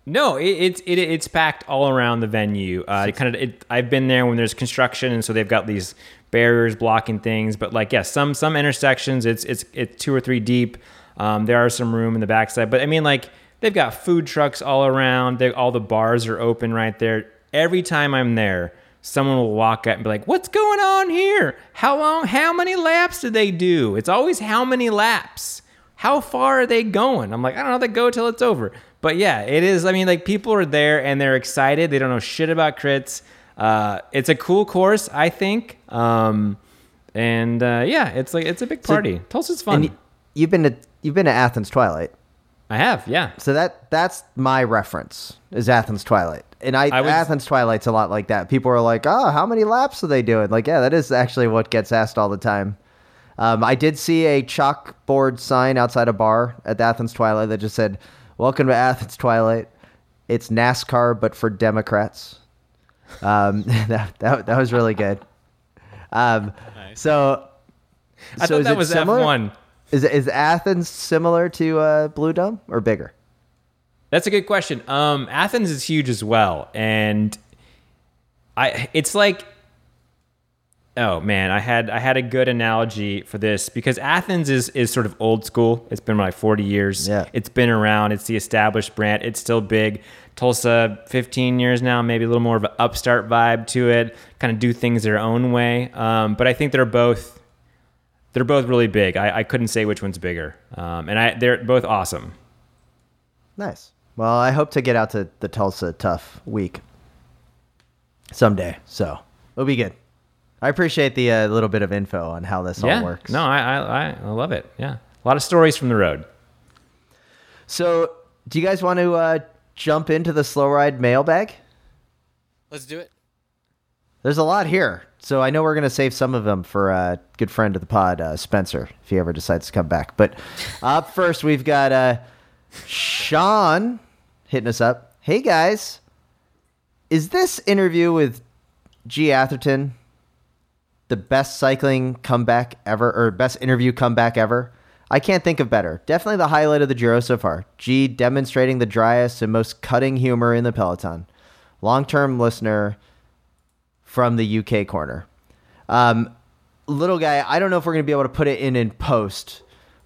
No, it, it's it, it's packed all around the venue. Uh, it kind of it, I've been there when there's construction, and so they've got these barriers blocking things. But like, yeah, some some intersections, it's it's it's two or three deep. Um, there are some room in the backside, but I mean, like they've got food trucks all around. They, all the bars are open right there. Every time I'm there, someone will walk up and be like, "What's going on here? How long? How many laps do they do?" It's always how many laps. How far are they going? I'm like, I don't know. They go till it's over. But yeah, it is. I mean, like people are there and they're excited. They don't know shit about crits. Uh, it's a cool course, I think. Um, and uh, yeah, it's like it's a big party. Tulsa's fun. And you've been to you've been to Athens Twilight, I have, yeah. so that that's my reference is Athens Twilight, and I, I was- Athens Twilight's a lot like that. People are like, "Oh, how many laps are they doing?" Like, yeah, that is actually what gets asked all the time. Um, I did see a chalkboard sign outside a bar at the Athens Twilight that just said, "Welcome to Athens Twilight. It's NASCAR, but for Democrats." Um, [LAUGHS] that, that that was really good. Um, Nice. So, I so thought is that was similar? F1. Is is Athens similar to uh, Blue Dome or bigger? That's a good question. Um, Athens is huge as well, and I it's like oh man, I had I had a good analogy for this because Athens is is sort of old school. It's been like 40 years. Yeah. It's been around. It's the established brand. It's still big. Tulsa, 15 years now, maybe a little more of an upstart vibe to it. Kind of do things their own way. Um, but I think they're both they're both really big. I, I couldn't say which one's bigger. Um, and I they're both awesome. Nice. Well, I hope to get out to the Tulsa Tough week someday. So it'll be good. I appreciate the uh, little bit of info on how this yeah. all works. No, I, I I I love it. Yeah, a lot of stories from the road. So, do you guys want to uh, jump into the slow ride mailbag? Let's do it. There's a lot here, so I know we're gonna save some of them for a uh, good friend of the pod, uh, Spencer, if he ever decides to come back. But up first, we've got uh, Sean hitting us up. Hey guys, is this interview with G. Atherton the best cycling comeback ever, or best interview comeback ever? I can't think of better. Definitely the highlight of the Giro so far. G demonstrating the driest and most cutting humor in the peloton. Long term listener from the UK corner. Um, little guy, I don't know if we're going to be able to put it in in post,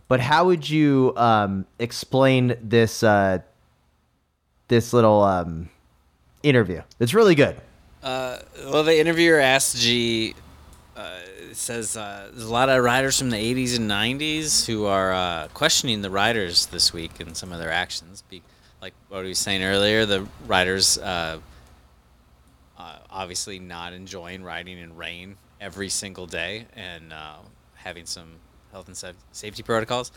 but how would you um, explain this uh, this little um, interview? It's really good. Uh, well, the interviewer asked G. Uh, says uh, there's a lot of riders from the 80s and 90s who are uh, questioning the riders this week and some of their actions. Be- like what we were saying earlier, the riders uh, obviously not enjoying riding in rain every single day and having some health and safety protocols.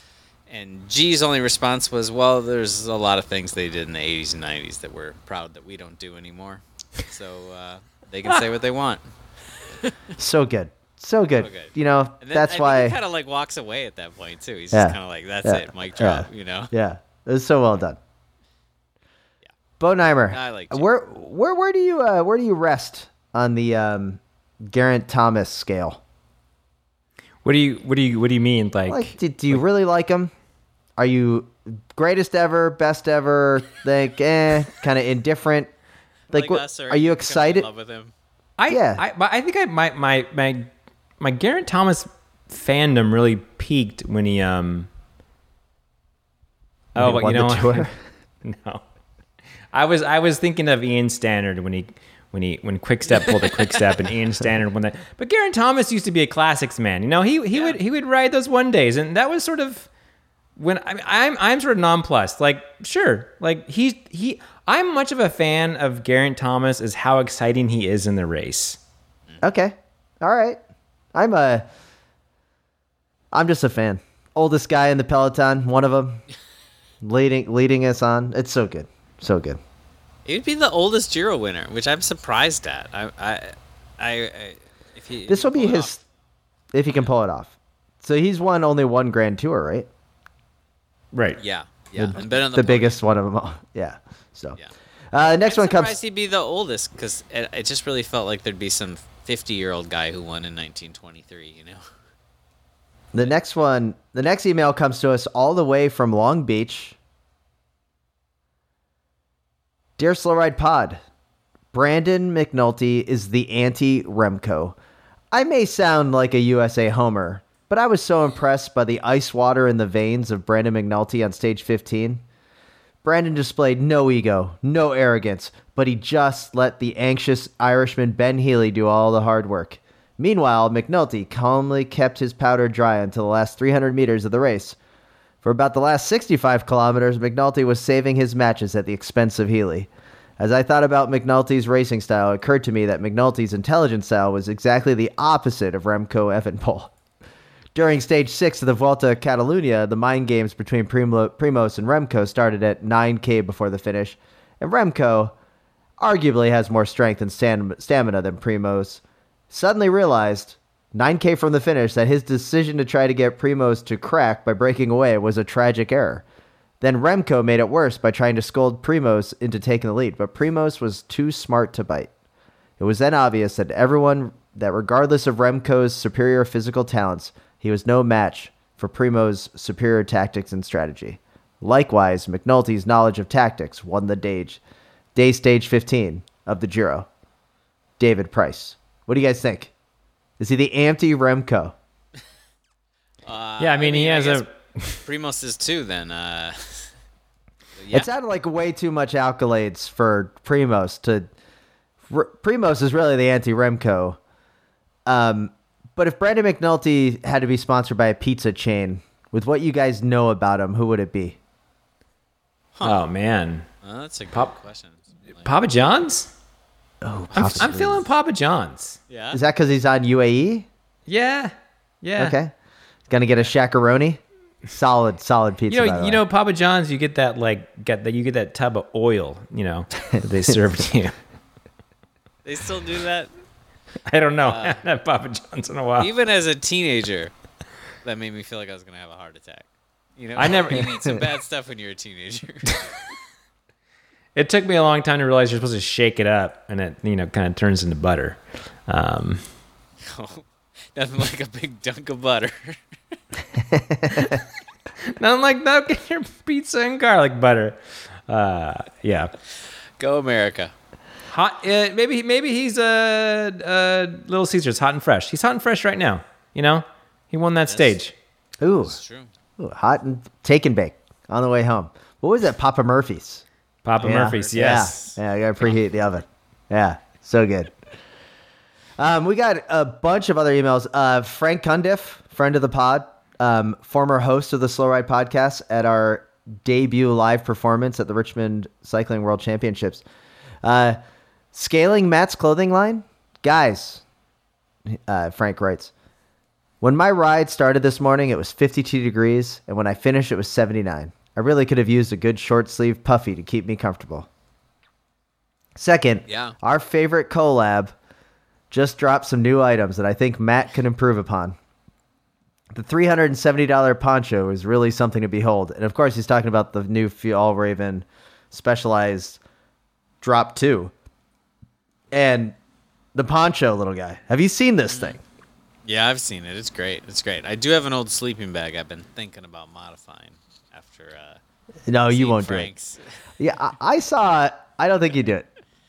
And G's only response was, "Well, there's a lot of things they did in the 80s and 90s that we're proud that we don't do anymore. So uh, they can say what they want." [LAUGHS] So good. So good. So good. You know, that's I why. he kind of like walks away at that point too. He's Yeah. just kind of like, "That's Yeah. it, mic Yeah. you know. Yeah, it was so well done. Boedigheimer, I like Jim. where where where do you uh, where do you rest on the um, Geraint Thomas scale? What do you what do you what do you mean? Like, Like, do, do you really like him? Are you greatest ever, best ever? [LAUGHS] Like, eh, kind of indifferent. Like, what, us, are you becoming in excited? love with him? I Yeah. I, I think I my my my my Geraint Thomas fandom really peaked when he um. When Oh, he but won you the know, tour? [LAUGHS] no, I was I was thinking of Ian Stannard when he when he when Quickstep pulled a Quickstep and Ian Stannard won that. But Geraint Thomas used to be a classics man. You know, he he would he would ride those one days, and that was sort of when I mean, I'm I'm sort of nonplussed. Like, sure, like he he. I'm much of a fan of Geraint Thomas as how exciting he is in the race. Okay, all right. I'm a. I'm just a fan. Oldest guy in the peloton, one of them, leading leading us on. It's so good, so good. He'd be the oldest Giro winner, which I'm surprised at. I, I, I, I if he This will be his, off. if he can pull it off. So he's won only one Grand Tour, right? Right. Yeah, yeah, and been on the, The biggest one of them all. [LAUGHS] Yeah. So, Yeah. uh, next I'm one comes. surprised he'd be the oldest because it, it just really felt like there'd be some 50 year old guy who won in 1923. You know. The next one, the next email comes to us all the way from Long Beach. Dear Slow Ride Pod, Brandon McNulty is the anti Remco. I may sound like a USA homer, but I was so impressed by the ice water in the veins of Brandon McNulty on stage 15. Brandon displayed no ego, no arrogance, but he just let the anxious Irishman Ben Healy do all the hard work. Meanwhile, McNulty calmly kept his powder dry until the last 300 meters of the race. For about the last 65 kilometers, McNulty was saving his matches at the expense of Healy. As I thought about McNulty's racing style, it occurred to me that McNulty's intelligent style was exactly the opposite of Remco Evenepoel. During stage six of the Vuelta Catalunya, the mind games between Primo, Primoz and Remco started at 9k before the finish, and Remco arguably has more strength and stamina than Primoz. Suddenly realized 9k from the finish that his decision to try to get Primoz to crack by breaking away was a tragic error. Then Remco made it worse by trying to scold Primoz into taking the lead, but Primoz was too smart to bite. It was then obvious that everyone that regardless of Remco's superior physical talents, he was no match for Primoz's superior tactics and strategy. Likewise, McNulty's knowledge of tactics won the day, day stage 15 of the Giro. David Price. What do you guys think? Is he the anti Remco? [LAUGHS] Uh, Yeah, I mean, he has a- [LAUGHS] Primoz is too. Then, uh, [LAUGHS] yeah. It sounded like way too much accolades for Primoz to. R- Primoz is really the anti Remco. Um, but if Brandon McNulty had to be sponsored by a pizza chain, with what you guys know about him, who would it be? Oh man, Uh, that's a good Pop- question. Like, Papa John's. Oh, I'm, I'm feeling Papa John's. yeah. Is that because he's on UAE? Yeah, yeah. Okay. Gonna get a Shaq-a-roni. Solid, solid pizza. You by know, the you way. know, Papa John's. You get that like get that you get that tub of oil. You know, [LAUGHS] they serve to you. They still do that. [LAUGHS] I don't know. Uh, [LAUGHS] I haven't had Papa John's in a while. Even as a teenager, that made me feel like I was gonna have a heart attack. You know, I never- you eat some bad stuff when you're a teenager. It took me a long time to realize you're supposed to shake it up, and it you know kind of turns into butter. Um, [LAUGHS] Nothing like a big dunk of butter. [LAUGHS] [LAUGHS] nothing like that. Get your pizza and garlic butter. Uh, yeah. Go America. Hot. Uh, maybe maybe he's a uh, uh, Little Caesars, hot and fresh. He's hot and fresh right now. You know, he won that stage. Ooh, It's true. ooh, hot and take and bake on the way home. What was that? Papa Murphy's. Papa Yeah. Murphy's. Yes. Yeah, yeah, I gotta preheat the oven. Yeah, so good. Um, we got a bunch of other emails. Uh, Frank Cundiff, friend of the pod, um, former host of the Slow Ride podcast at our debut live performance at the Richmond Cycling World Championships. Uh, scaling Matt's clothing line, guys. Uh, Frank writes. When my ride started this morning, it was 52 degrees, and when I finished, it was 79. I really could have used a good short sleeve puffy to keep me comfortable. Second, Yeah. our favorite collab just dropped some new items that I think Matt can improve upon. The $370 poncho is really something to behold. And of course, he's talking about the new Fjällräven specialized drop 2. And the poncho, little guy. Have you seen this mm. thing? Yeah, I've seen it. It's great. It's great. I do have an old sleeping bag I've been thinking about modifying after uh No, you won't Frank's. do it. [LAUGHS] Yeah, I, I saw. I don't think you do it.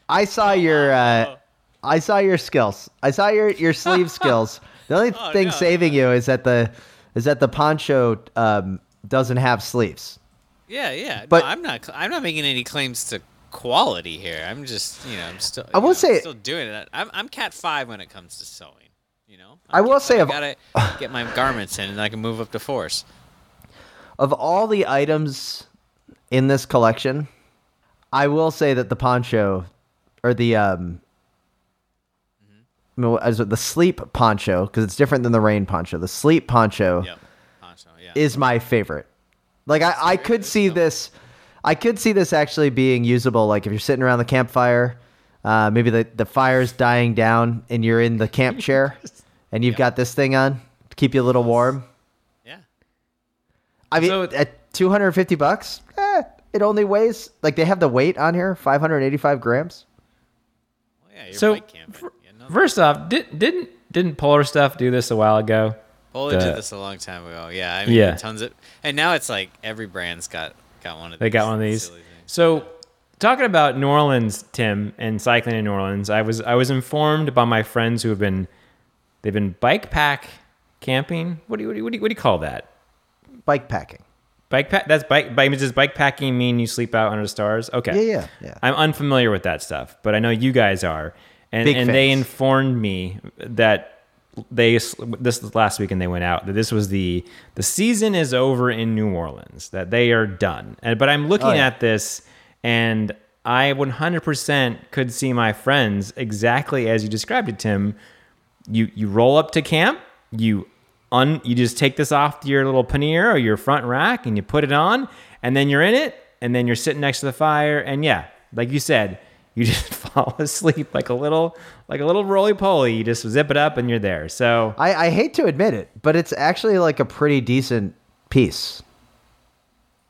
I saw your. Uh, I saw your skills. I saw your your sleeve [LAUGHS] skills. The only Oh, thing no, saving you is that the is that the poncho um, doesn't have sleeves. Yeah, yeah. But- no, I'm not. I'm not making any claims to quality here. I'm just, you know, I'm still. I will know, say- I'm still doing it. I'm, I'm cat five when it comes to sewing. You know. I I'm will cat say five. of- I gotta [LAUGHS] get my garments in, and I can move up to force. Of all the items in this collection, I will say that the poncho or the um as the sleep poncho because it's different than the rain poncho. The sleep poncho Yep. Poncho. Yeah. is my favorite. Like I, I could see this, I could see this actually being usable. Like if you're sitting around the campfire, uh, maybe the the fire's dying down and you're in the camp [LAUGHS] chair, and you've got this thing on to keep you a little warm. Yeah. I mean, So- at 250 bucks, eh, it only weighs like they have the weight on here, 585 grams. Well, yeah. So, bike camping. fir- Yeah, no- First off, did, didn't didn't Poler Stuff do this a while ago? Bowler The- did this a long time ago. Yeah, I mean, Yeah. tons of, and now it's like every brand's got got one of. these. They got one of these. silly things. So, talking about New Orleans, Tim, and cycling in New Orleans, I was I was informed by my friends who have been they've been bike pack camping. What do you what do you, what do you, what do you call that? Bike packing. Bike pack. That's bike. bike does bike packing mean you sleep out under the stars? Okay. Yeah, yeah, yeah. I'm unfamiliar with that stuff, but I know you guys are, and Big and they informed me that they this was last weekend they went out that this was the the season is over in New Orleans that they are done. And but I'm looking Oh, yeah. at this and I 100% could see my friends exactly as you described it, Tim. You you roll up to camp, you un you just take this off your little pannier or your front rack and you put it on, and then you're in it, and then you're sitting next to the fire, and yeah, like you said, [LAUGHS] you just [LAUGHS] fall asleep like a little like a little roly poly. You just zip it up and you're there. So I, I hate to admit it, but it's actually like a pretty decent piece.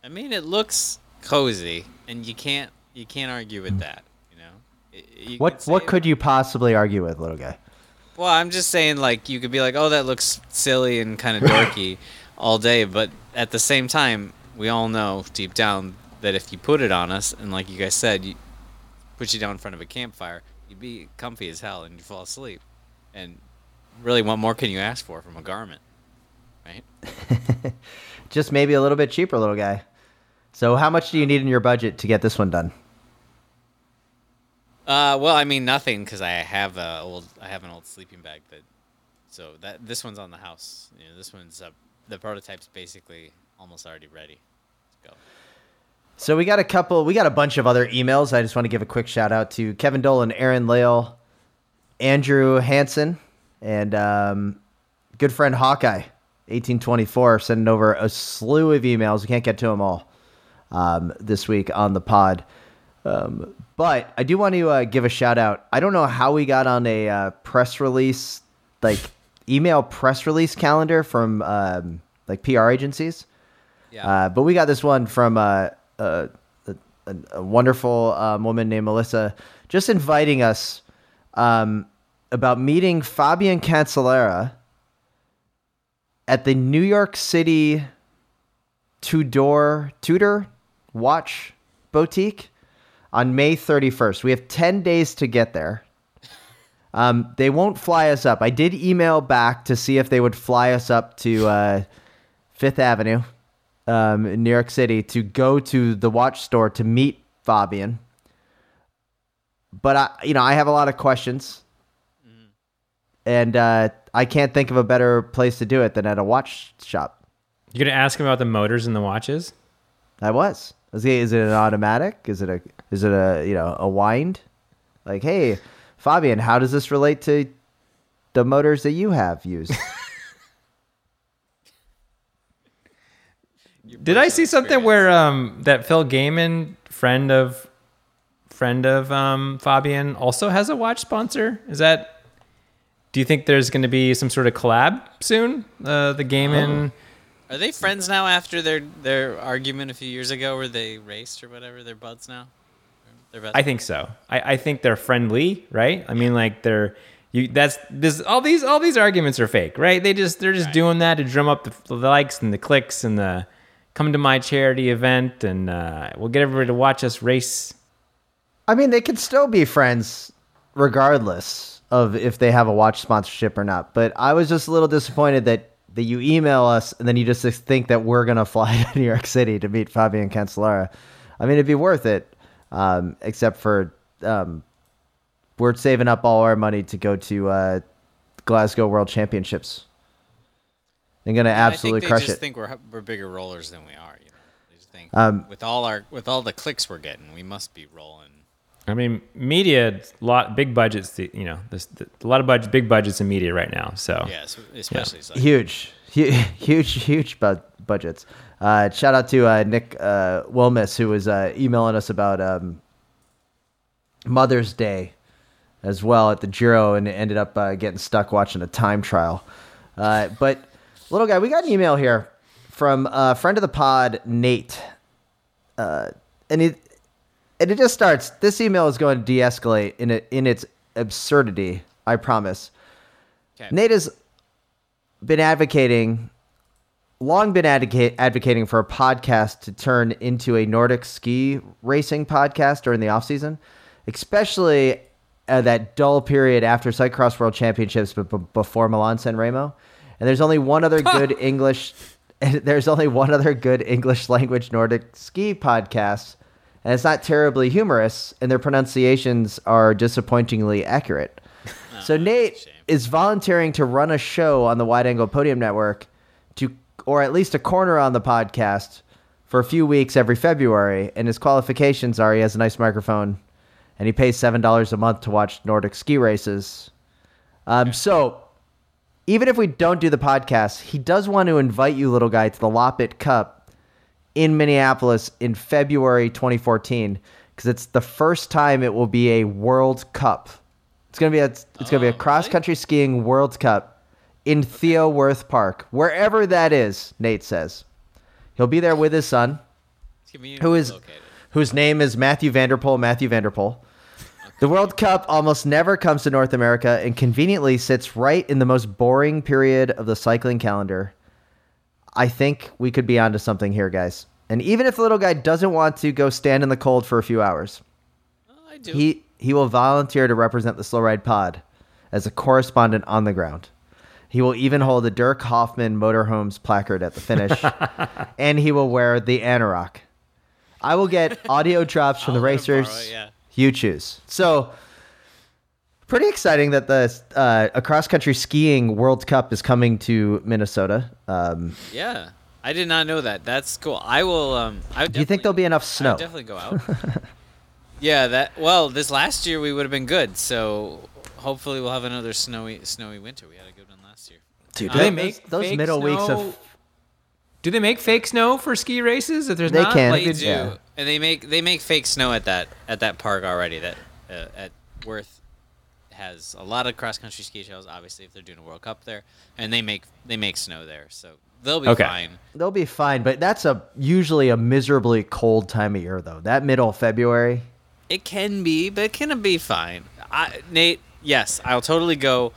I mean, it looks cozy, and you can't you can't argue with mm. that. You know. You What what could you possibly argue with, little guy? Well, I'm just saying, like, you could be like, oh, that looks silly and kind of [LAUGHS] dorky all day, but at the same time, we all know deep down that if you put it on us, and like you guys said, you put you down in front of a campfire, you'd be comfy as hell and you fall asleep. And really, what more can you ask for from a garment? Right? [LAUGHS] Just maybe a little bit cheaper, little guy. So how much do you need in your budget to get this one done? Uh, well, I mean nothing because I have a old, I have an old sleeping bag that, so that this one's on the house. You know, this one's uh, the prototype's basically almost already ready. Let's go. So we got a couple, we got a bunch of other emails. I just want to give a quick shout out to Kevin Dolan, Aaron Lale, Andrew Hansen, and um, good friend Hawkeye, 1824, sending over a slew of emails. We can't get to them all um, this week on the pod. Um, but I do want to uh, give a shout out. I don't know how we got on a uh, press release, like email press release calendar from um, like PR agencies. Yeah. Uh, but we got this one from uh, uh, a, a, a wonderful um, woman named Melissa, just inviting us um, about meeting Fabian Cancellara at the New York City Tudor Tudor Watch Boutique on May 31st. We have 10 days to get there. Um, they won't fly us up. I did email back to see if they would fly us up to uh, Fifth Avenue um, in New York City to go to the watch store to meet Fabian. But I, you know, I have a lot of questions, and uh, I can't think of a better place to do it than at a watch shop. you're gonna ask him about the motors and the watches. I was. Is it, is it an automatic? Is it a is it a you know a wind? Like, hey, Fabian, how does this relate to the motors that you have used? [LAUGHS] Did I see something where um that Phil Gaimon, friend of friend of um Fabian, also has a watch sponsor? Is that? Do you think there's going to be some sort of collab soon? Uh, the Gaimon. Are they friends now after their their argument a few years ago where they raced or whatever? They're buds now. They're best I think so. I, I think they're friendly, right? I mean, like they're you. That's this. All these all these arguments are fake, right? They just they're just doing that to drum up the, the likes and the clicks and the come to my charity event and uh, we'll get everybody to watch us race. I mean, they could still be friends regardless of if they have a watch sponsorship or not. But I was just a little disappointed that, that you email us and then you just think that we're going to fly [LAUGHS] to New York City to meet Fabian Cancellara. I mean, it'd be worth it, um, except for um, we're saving up all our money to go to uh, Glasgow World Championships. They're going to absolutely I think they crush just it. think we're we're bigger rollers than we are. You know, they just think Um, with all our with all the clicks we're getting, we must be rolling. I mean, media, lot big budgets. You know, there's a lot of budget, big budgets in media right now. So Yes, especially so. huge, hu- [LAUGHS] huge, huge bu- budgets. Uh, shout out to uh, Nick uh, Wilmus who was uh, emailing us about um, Mother's Day as well at the Giro and ended up uh, getting stuck watching a time trial. Uh, but little guy, we got an email here from a friend of the pod, Nate, uh, and it and it just starts. This email is going to de-escalate in it in its absurdity. I promise. Okay. Nate has been advocating, long been advocate, advocating for a podcast to turn into a Nordic ski racing podcast during the off season, especially uh, that dull period after Cyclocross World Championships, but b- before Milan San Remo. And there's only one other good English. [LAUGHS] There's only one other good English language Nordic ski podcast, and it's not terribly humorous, and their pronunciations are disappointingly accurate. [LAUGHS] so Nate shame. is volunteering to run a show on the Wide Angle Podium Network or at least a corner on the podcast for a few weeks every February. And his qualifications are he has a nice microphone, and he pays seven dollars a month to watch Nordic ski races. Um, so even if we don't do the podcast, he does want to invite you, little guy, to the Loppet Cup in Minneapolis in February 2014 because it's the first time it will be a World Cup. It's gonna be a it's gonna be a Oh, cross country skiing World Cup in Theo Wirth Park, wherever that is. Nate says he'll be there with his son, who is located. whose name is Matthew Vanderpool. Matthew Vanderpool. The World Cup almost never comes to North America and conveniently sits right in the most boring period of the cycling calendar. I think we could be onto something here, guys. And even if the little guy doesn't want to go stand in the cold for a few hours, I do. he he will volunteer to represent the Slow Ride Pod as a correspondent on the ground. He will even hold a Dirk Hoffman Motorhomes placard at the finish, [LAUGHS] and he will wear the anorak. I will get [LAUGHS] audio drops from the I'll let him racers. borrow yeah. You choose. So, pretty exciting that the uh, a cross country skiing World Cup is coming to Minnesota. Um, yeah, I did not know that. That's cool. I will. Um, I would do you think there'll be enough snow? definitely go out. [LAUGHS] yeah, that. Well, this last year we would have been good. So hopefully we'll have another snowy, snowy winter. We had a good one last year. Dude, Do they make those fake middle weeks of Do they make fake snow for ski races? If there's They not, can. like, They do, yeah. and they make they make fake snow at that at that park already. That uh, at Wirth has a lot of cross country ski shows. Obviously, if they're doing a World Cup there, and they make they make snow there, so they'll be Okay. fine. they'll be fine, but that's a usually a miserably cold time of year though. That middle of February. It can be, but can it can be fine. I, Nate, yes, I'll totally go.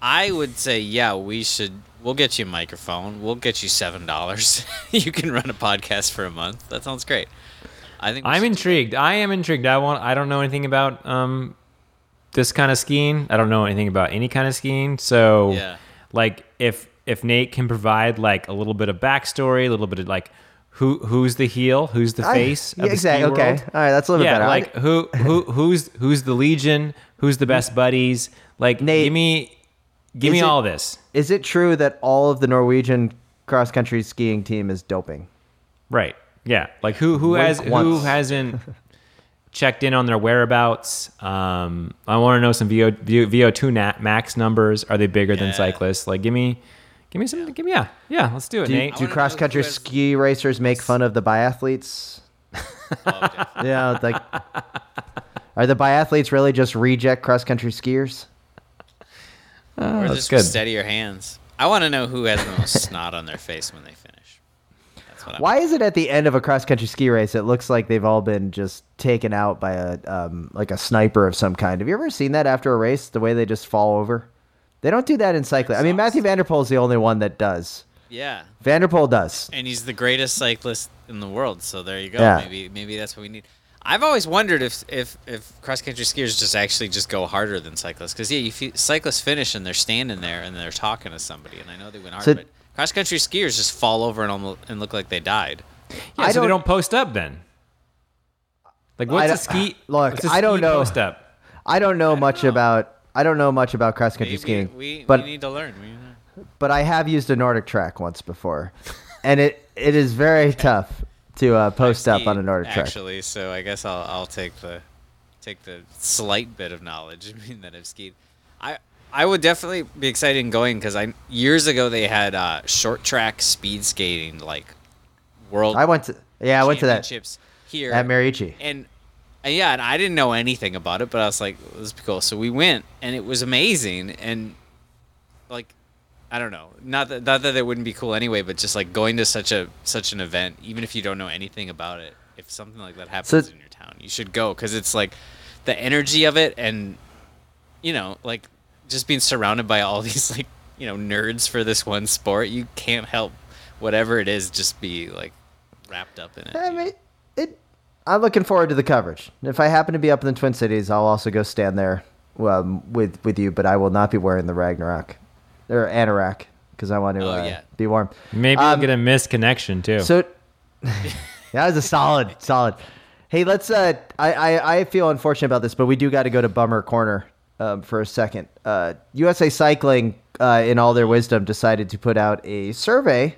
I would say, yeah, we should. We'll get you a microphone. We'll get you seven dollars. [LAUGHS] you can run a podcast for a month. That sounds great. I think I'm intrigued. I am intrigued. I want. I don't know anything about um, this kind of skiing. I don't know anything about any kind of skiing. So, Yeah. like, if if Nate can provide like a little bit of backstory, a little bit of like who who's the heel, who's the I- face yeah, of the exactly. ski Okay, world. all right, that's a little bit better. I- like who who who's who's the legion? Who's the best buddies? Like, Nate, give me give is me it- all this. Is it true that all of the Norwegian cross country skiing team is doping? Right. Yeah. Like who who Wink has who hasn't [LAUGHS] checked in on their whereabouts? Um, I want to know some VO VO two max numbers. Are they bigger than cyclists? Like give me give me some give me yeah yeah let's do it Do, Nate. do cross country has- ski racers make fun of the biathletes? Oh. [LAUGHS] Yeah, like are the biathletes really just reject cross country skiers? Or that's just good. steady your hands. I want to know who has the most [LAUGHS] snot on their face when they finish. That's what I'm. Why is it at the end of a cross country ski race it looks like they've all been just taken out by a um, like a sniper of some kind? Have you ever seen that after a race? The way they just fall over. They don't do that in cycling. I mean, Mathieu van der Poel is the only one that does. Yeah, van der Poel does. and he's the greatest cyclist in the world. So there you go. Yeah. Maybe maybe that's what we need. I've always wondered if if if cross country skiers just actually just go harder than cyclists. Because yeah, you feel, cyclists finish and they're standing there and they're talking to somebody, and I know they went hard, So- but cross country skiers just fall over and almost and look like they died. Yeah, I so they don't- don't post up then. Like what's a don't- ski? [SIGHS] look, what's a I don't know. Post up. I don't know much know. about I don't know much about cross country We, skiing, we, we, but we need to learn. We, but I have used a Nordic track once before, and it it is very [LAUGHS] tough to uh, post up on a skied, Nordic track. Actually, so I guess I'll I'll take the take the slight bit of knowledge [LAUGHS] I mean that I've skied. I I would definitely be excited in going because I years ago they had uh, short track speed skating like world. I went to yeah I went to that championships here at Marici. and and yeah, and I didn't know anything about it, but I was like, this is cool. So we went, and it was amazing, and like, I don't know, not that not that it wouldn't be cool anyway, but just like going to such a such an event, even if you don't know anything about it, if something like that happens So- in your town, you should go because it's like the energy of it, and you know, like just being surrounded by all [LAUGHS] these like you know nerds for this one sport, you can't help whatever it is just be like wrapped up in it. I mean, it. I'm looking forward to the coverage. If I happen to be up in the Twin Cities, I'll also go stand there um, with with you. But I will not be wearing the Ragnarok or Anorak because I want to Oh, uh, yeah. be warm. Maybe Um, you'll get a missed connection too. So [LAUGHS] that was a solid, solid. Hey, let's. Uh, I, I I feel unfortunate about this, but we do got to go to bummer corner um, for a second. Uh, USA Cycling, uh, in all their wisdom, decided to put out a survey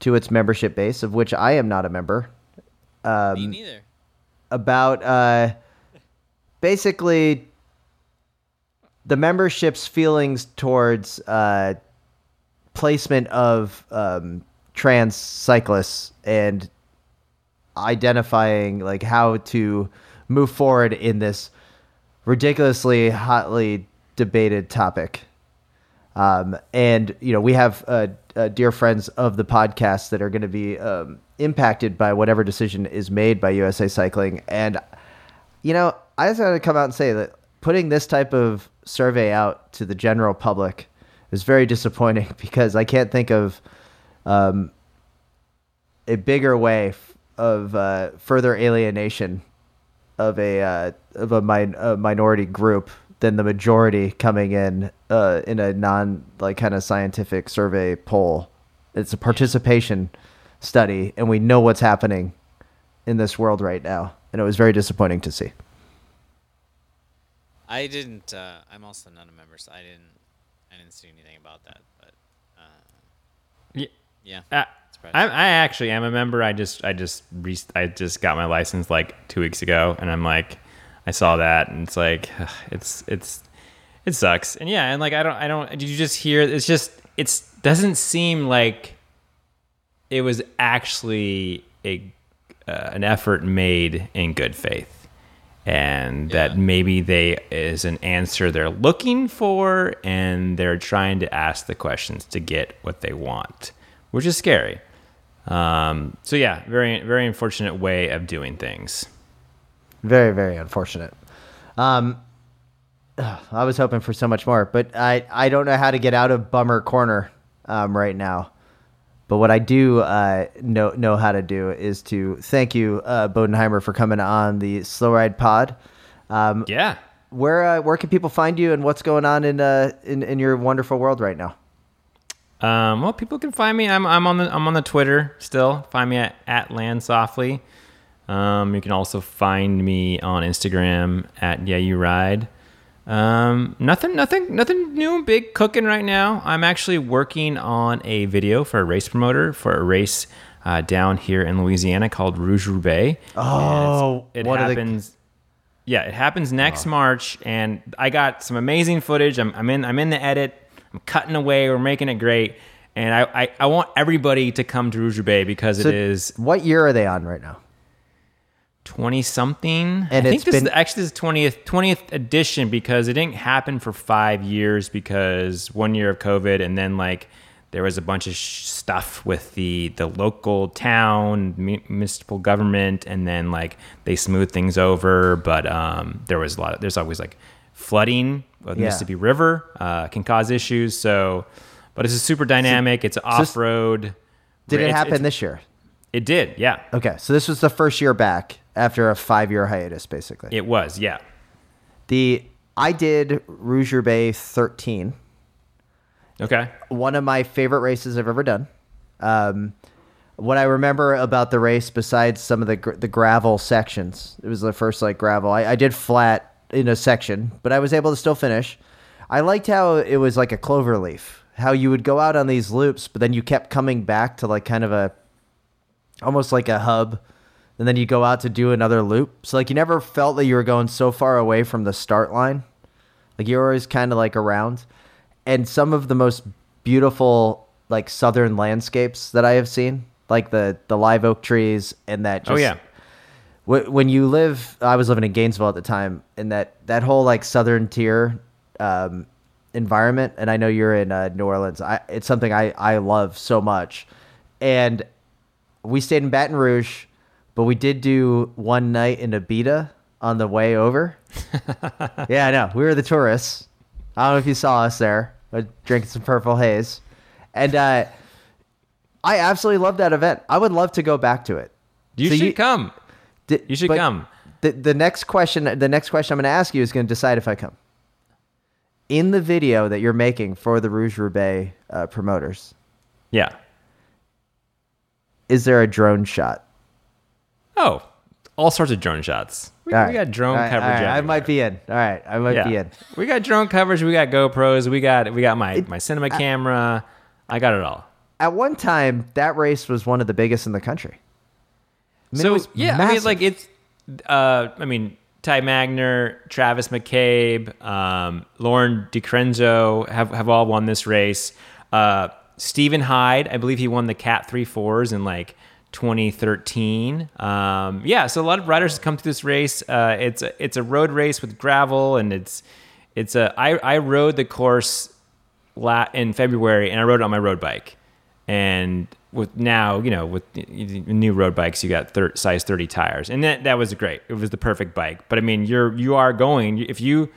to its membership base, of which I am not a member, um, Me neither. about uh, basically the membership's feelings towards uh, placement of um, trans cyclists and identifying like how to move forward in this ridiculously hotly debated topic. Um, and you know we have uh, uh, dear friends of the podcast that are going to be um, impacted by whatever decision is made by USA Cycling. And you know I just got to come out and say that putting this type of survey out to the general public is very disappointing [LAUGHS] because I can't think of um, a bigger way f- of uh, further alienation of a uh, of a, min- a minority group than the majority coming in uh, in a non like kind of scientific survey poll. It's a participation study, and we know what's happening in this world right now, and it was very disappointing to see. I didn't. Uh, I'm also not a member, so I didn't. I didn't see anything about that. But uh, Yeah. yeah, Uh, I, I actually am a member. I just I just re- I just got my license like two weeks ago, and I'm like, I saw that, and it's like, it's it's it sucks, and yeah, and like I don't I don't. Did you just hear? It's just it's doesn't seem like it was actually a uh, an effort made in good faith, and Yeah. that maybe they is an answer they're looking for, and they're trying to ask the questions to get what they want, which is scary. Um, so yeah, very very unfortunate way of doing things. Very, very unfortunate. Um, I was hoping for so much more, but I, I don't know how to get out of bummer corner um, right now. But what I do uh, know know how to do is to thank you, uh, Boedigheimer, for coming on the Slow Ride Pod. Um, Yeah. Where uh, where can people find you, and what's going on in uh in, in your wonderful world right now? Um, well, people can find me. I'm, I'm on the I'm on the Twitter still. Find me at, at Land Softly. Um, you can also find me on Instagram at Yeah You Ride. Um, nothing, nothing, nothing new big cooking right now. I'm actually working on a video for a race promoter for a race uh, down here in Louisiana called Rouge Roubaix. Oh, it what are the- happens. Yeah, it happens next March, and I got some amazing footage. I'm, I'm in. I'm in the edit. I'm cutting away. We're making it great, and I, I, I want everybody to come to Rouge Bay because So it is what year are they on right now? Twenty something. And I it's think this been- is actually this twentieth twentieth edition because it didn't happen for five years because one year of COVID, and then like there was a bunch of sh- stuff with the the local town mu- municipal government, and then like they smoothed things over. But um, there was a lot. Of, there's always like flooding of the Yeah. Mississippi River uh, can cause issues. So, but it's a super dynamic. it's off road. Did it It's- happen it's- this year? It did. Yeah, Okay, so this was the first year back after a five year hiatus, basically. it was. Yeah. The I did Rouge Bay 13. Okay. One of my favorite races I've ever done. Um, what I remember about the race, besides some of the gr- the gravel sections, it was the first like gravel. I, I did flat in a section, but I was able to still finish. I liked how it was like a clover leaf. How you would go out on these loops, but then you kept coming back to like kind of a almost like a hub and then you go out to do another loop. So like you never felt that you were going so far away from the start line. Like you're always kind of like around. And some of the most beautiful like southern landscapes that I have seen, like the the live oak trees and that just oh yeah. Wh- when you live i was living in gainesville at the time and that that whole like southern tier um, environment and i know you're in uh, new orleans I, it's something I, I love so much and we stayed in baton rouge but we did do one night in abita on the way over [LAUGHS] yeah i know we were the tourists i don't know if you saw us there uh, drinking some Purple Haze, and uh, I absolutely love that event. I would love to go back to it. You So should come. di- You should come. The, the next question, the next question I'm going to ask you is going to decide if I come. In the video that you're making for the Rouge Roubaix uh, promoters, Yeah. is there a drone shot? Oh, all sorts of drone shots. We, All we right. got drone All right, coverage. all right, I might be in. All right, I might be in. We got drone coverage. We got GoPros. We got we got my my cinema camera. I got it all. At one time, that race was one of the biggest in the country. I mean, it so was yeah, I mean like it's. Uh, I mean Ty Magner, Travis McCabe, um, Lauren De Crescenzo have have all won this race. Uh, Stephen Hyde, I believe he won the Cat three fours in like 2013. Um, yeah, so a lot of riders have come to this race. Uh, it's a, it's a road race with gravel, and it's it's a I I rode the course in February, and I rode it on my road bike. And with now, you know, with new road bikes, you got thir- size 30 tires, and that that was great. It was the perfect bike. But I mean, you're you are going if you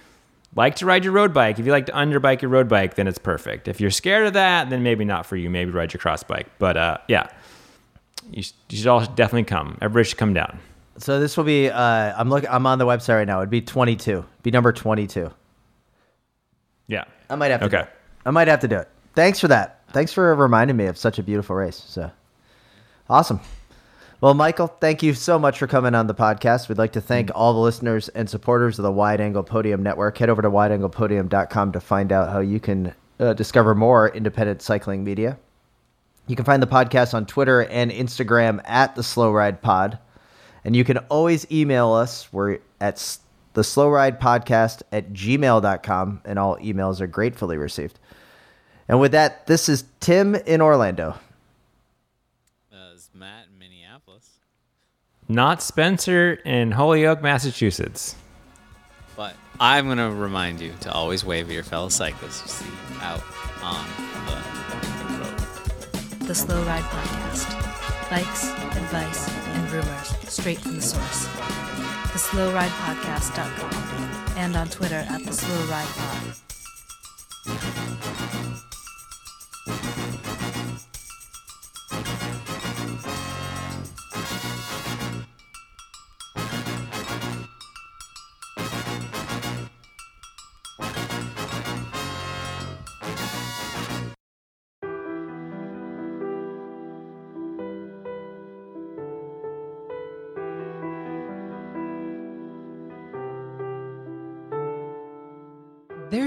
like to ride your road bike, if you like to underbike your road bike, then it's perfect. If you're scared of that, then maybe not for you. Maybe ride your cross bike. But uh, yeah, you, you should all definitely come. Everybody should come down. So this will be. Uh, I'm look. I'm on the website right now. It'd be 22. Be number 22. Yeah. I might have to. Okay. I might have to do it. Thanks for that. Thanks for reminding me of such a beautiful race. So awesome. Well, Michael, thank you so much for coming on the podcast. We'd like to thank all the listeners and supporters of the Wide Angle Podium Network. Head over to wideanglepodium.com to find out how you can uh, discover more independent cycling media. You can find the podcast on Twitter and Instagram at the Slow Ride Pod. And you can always email us. We're at the Slow Ride Podcast at gmail.com, and all emails are gratefully received. And with that, this is Tim in Orlando. Uh, it's Matt in Minneapolis. Not Spencer in Holyoke, Massachusetts. But I'm going to remind you to always wave at your fellow cyclists you see out on the road. The Slow Ride Podcast. Bikes, advice, and rumors straight from the source. TheSlowRidePodcast.com and on Twitter at The Slow Ride.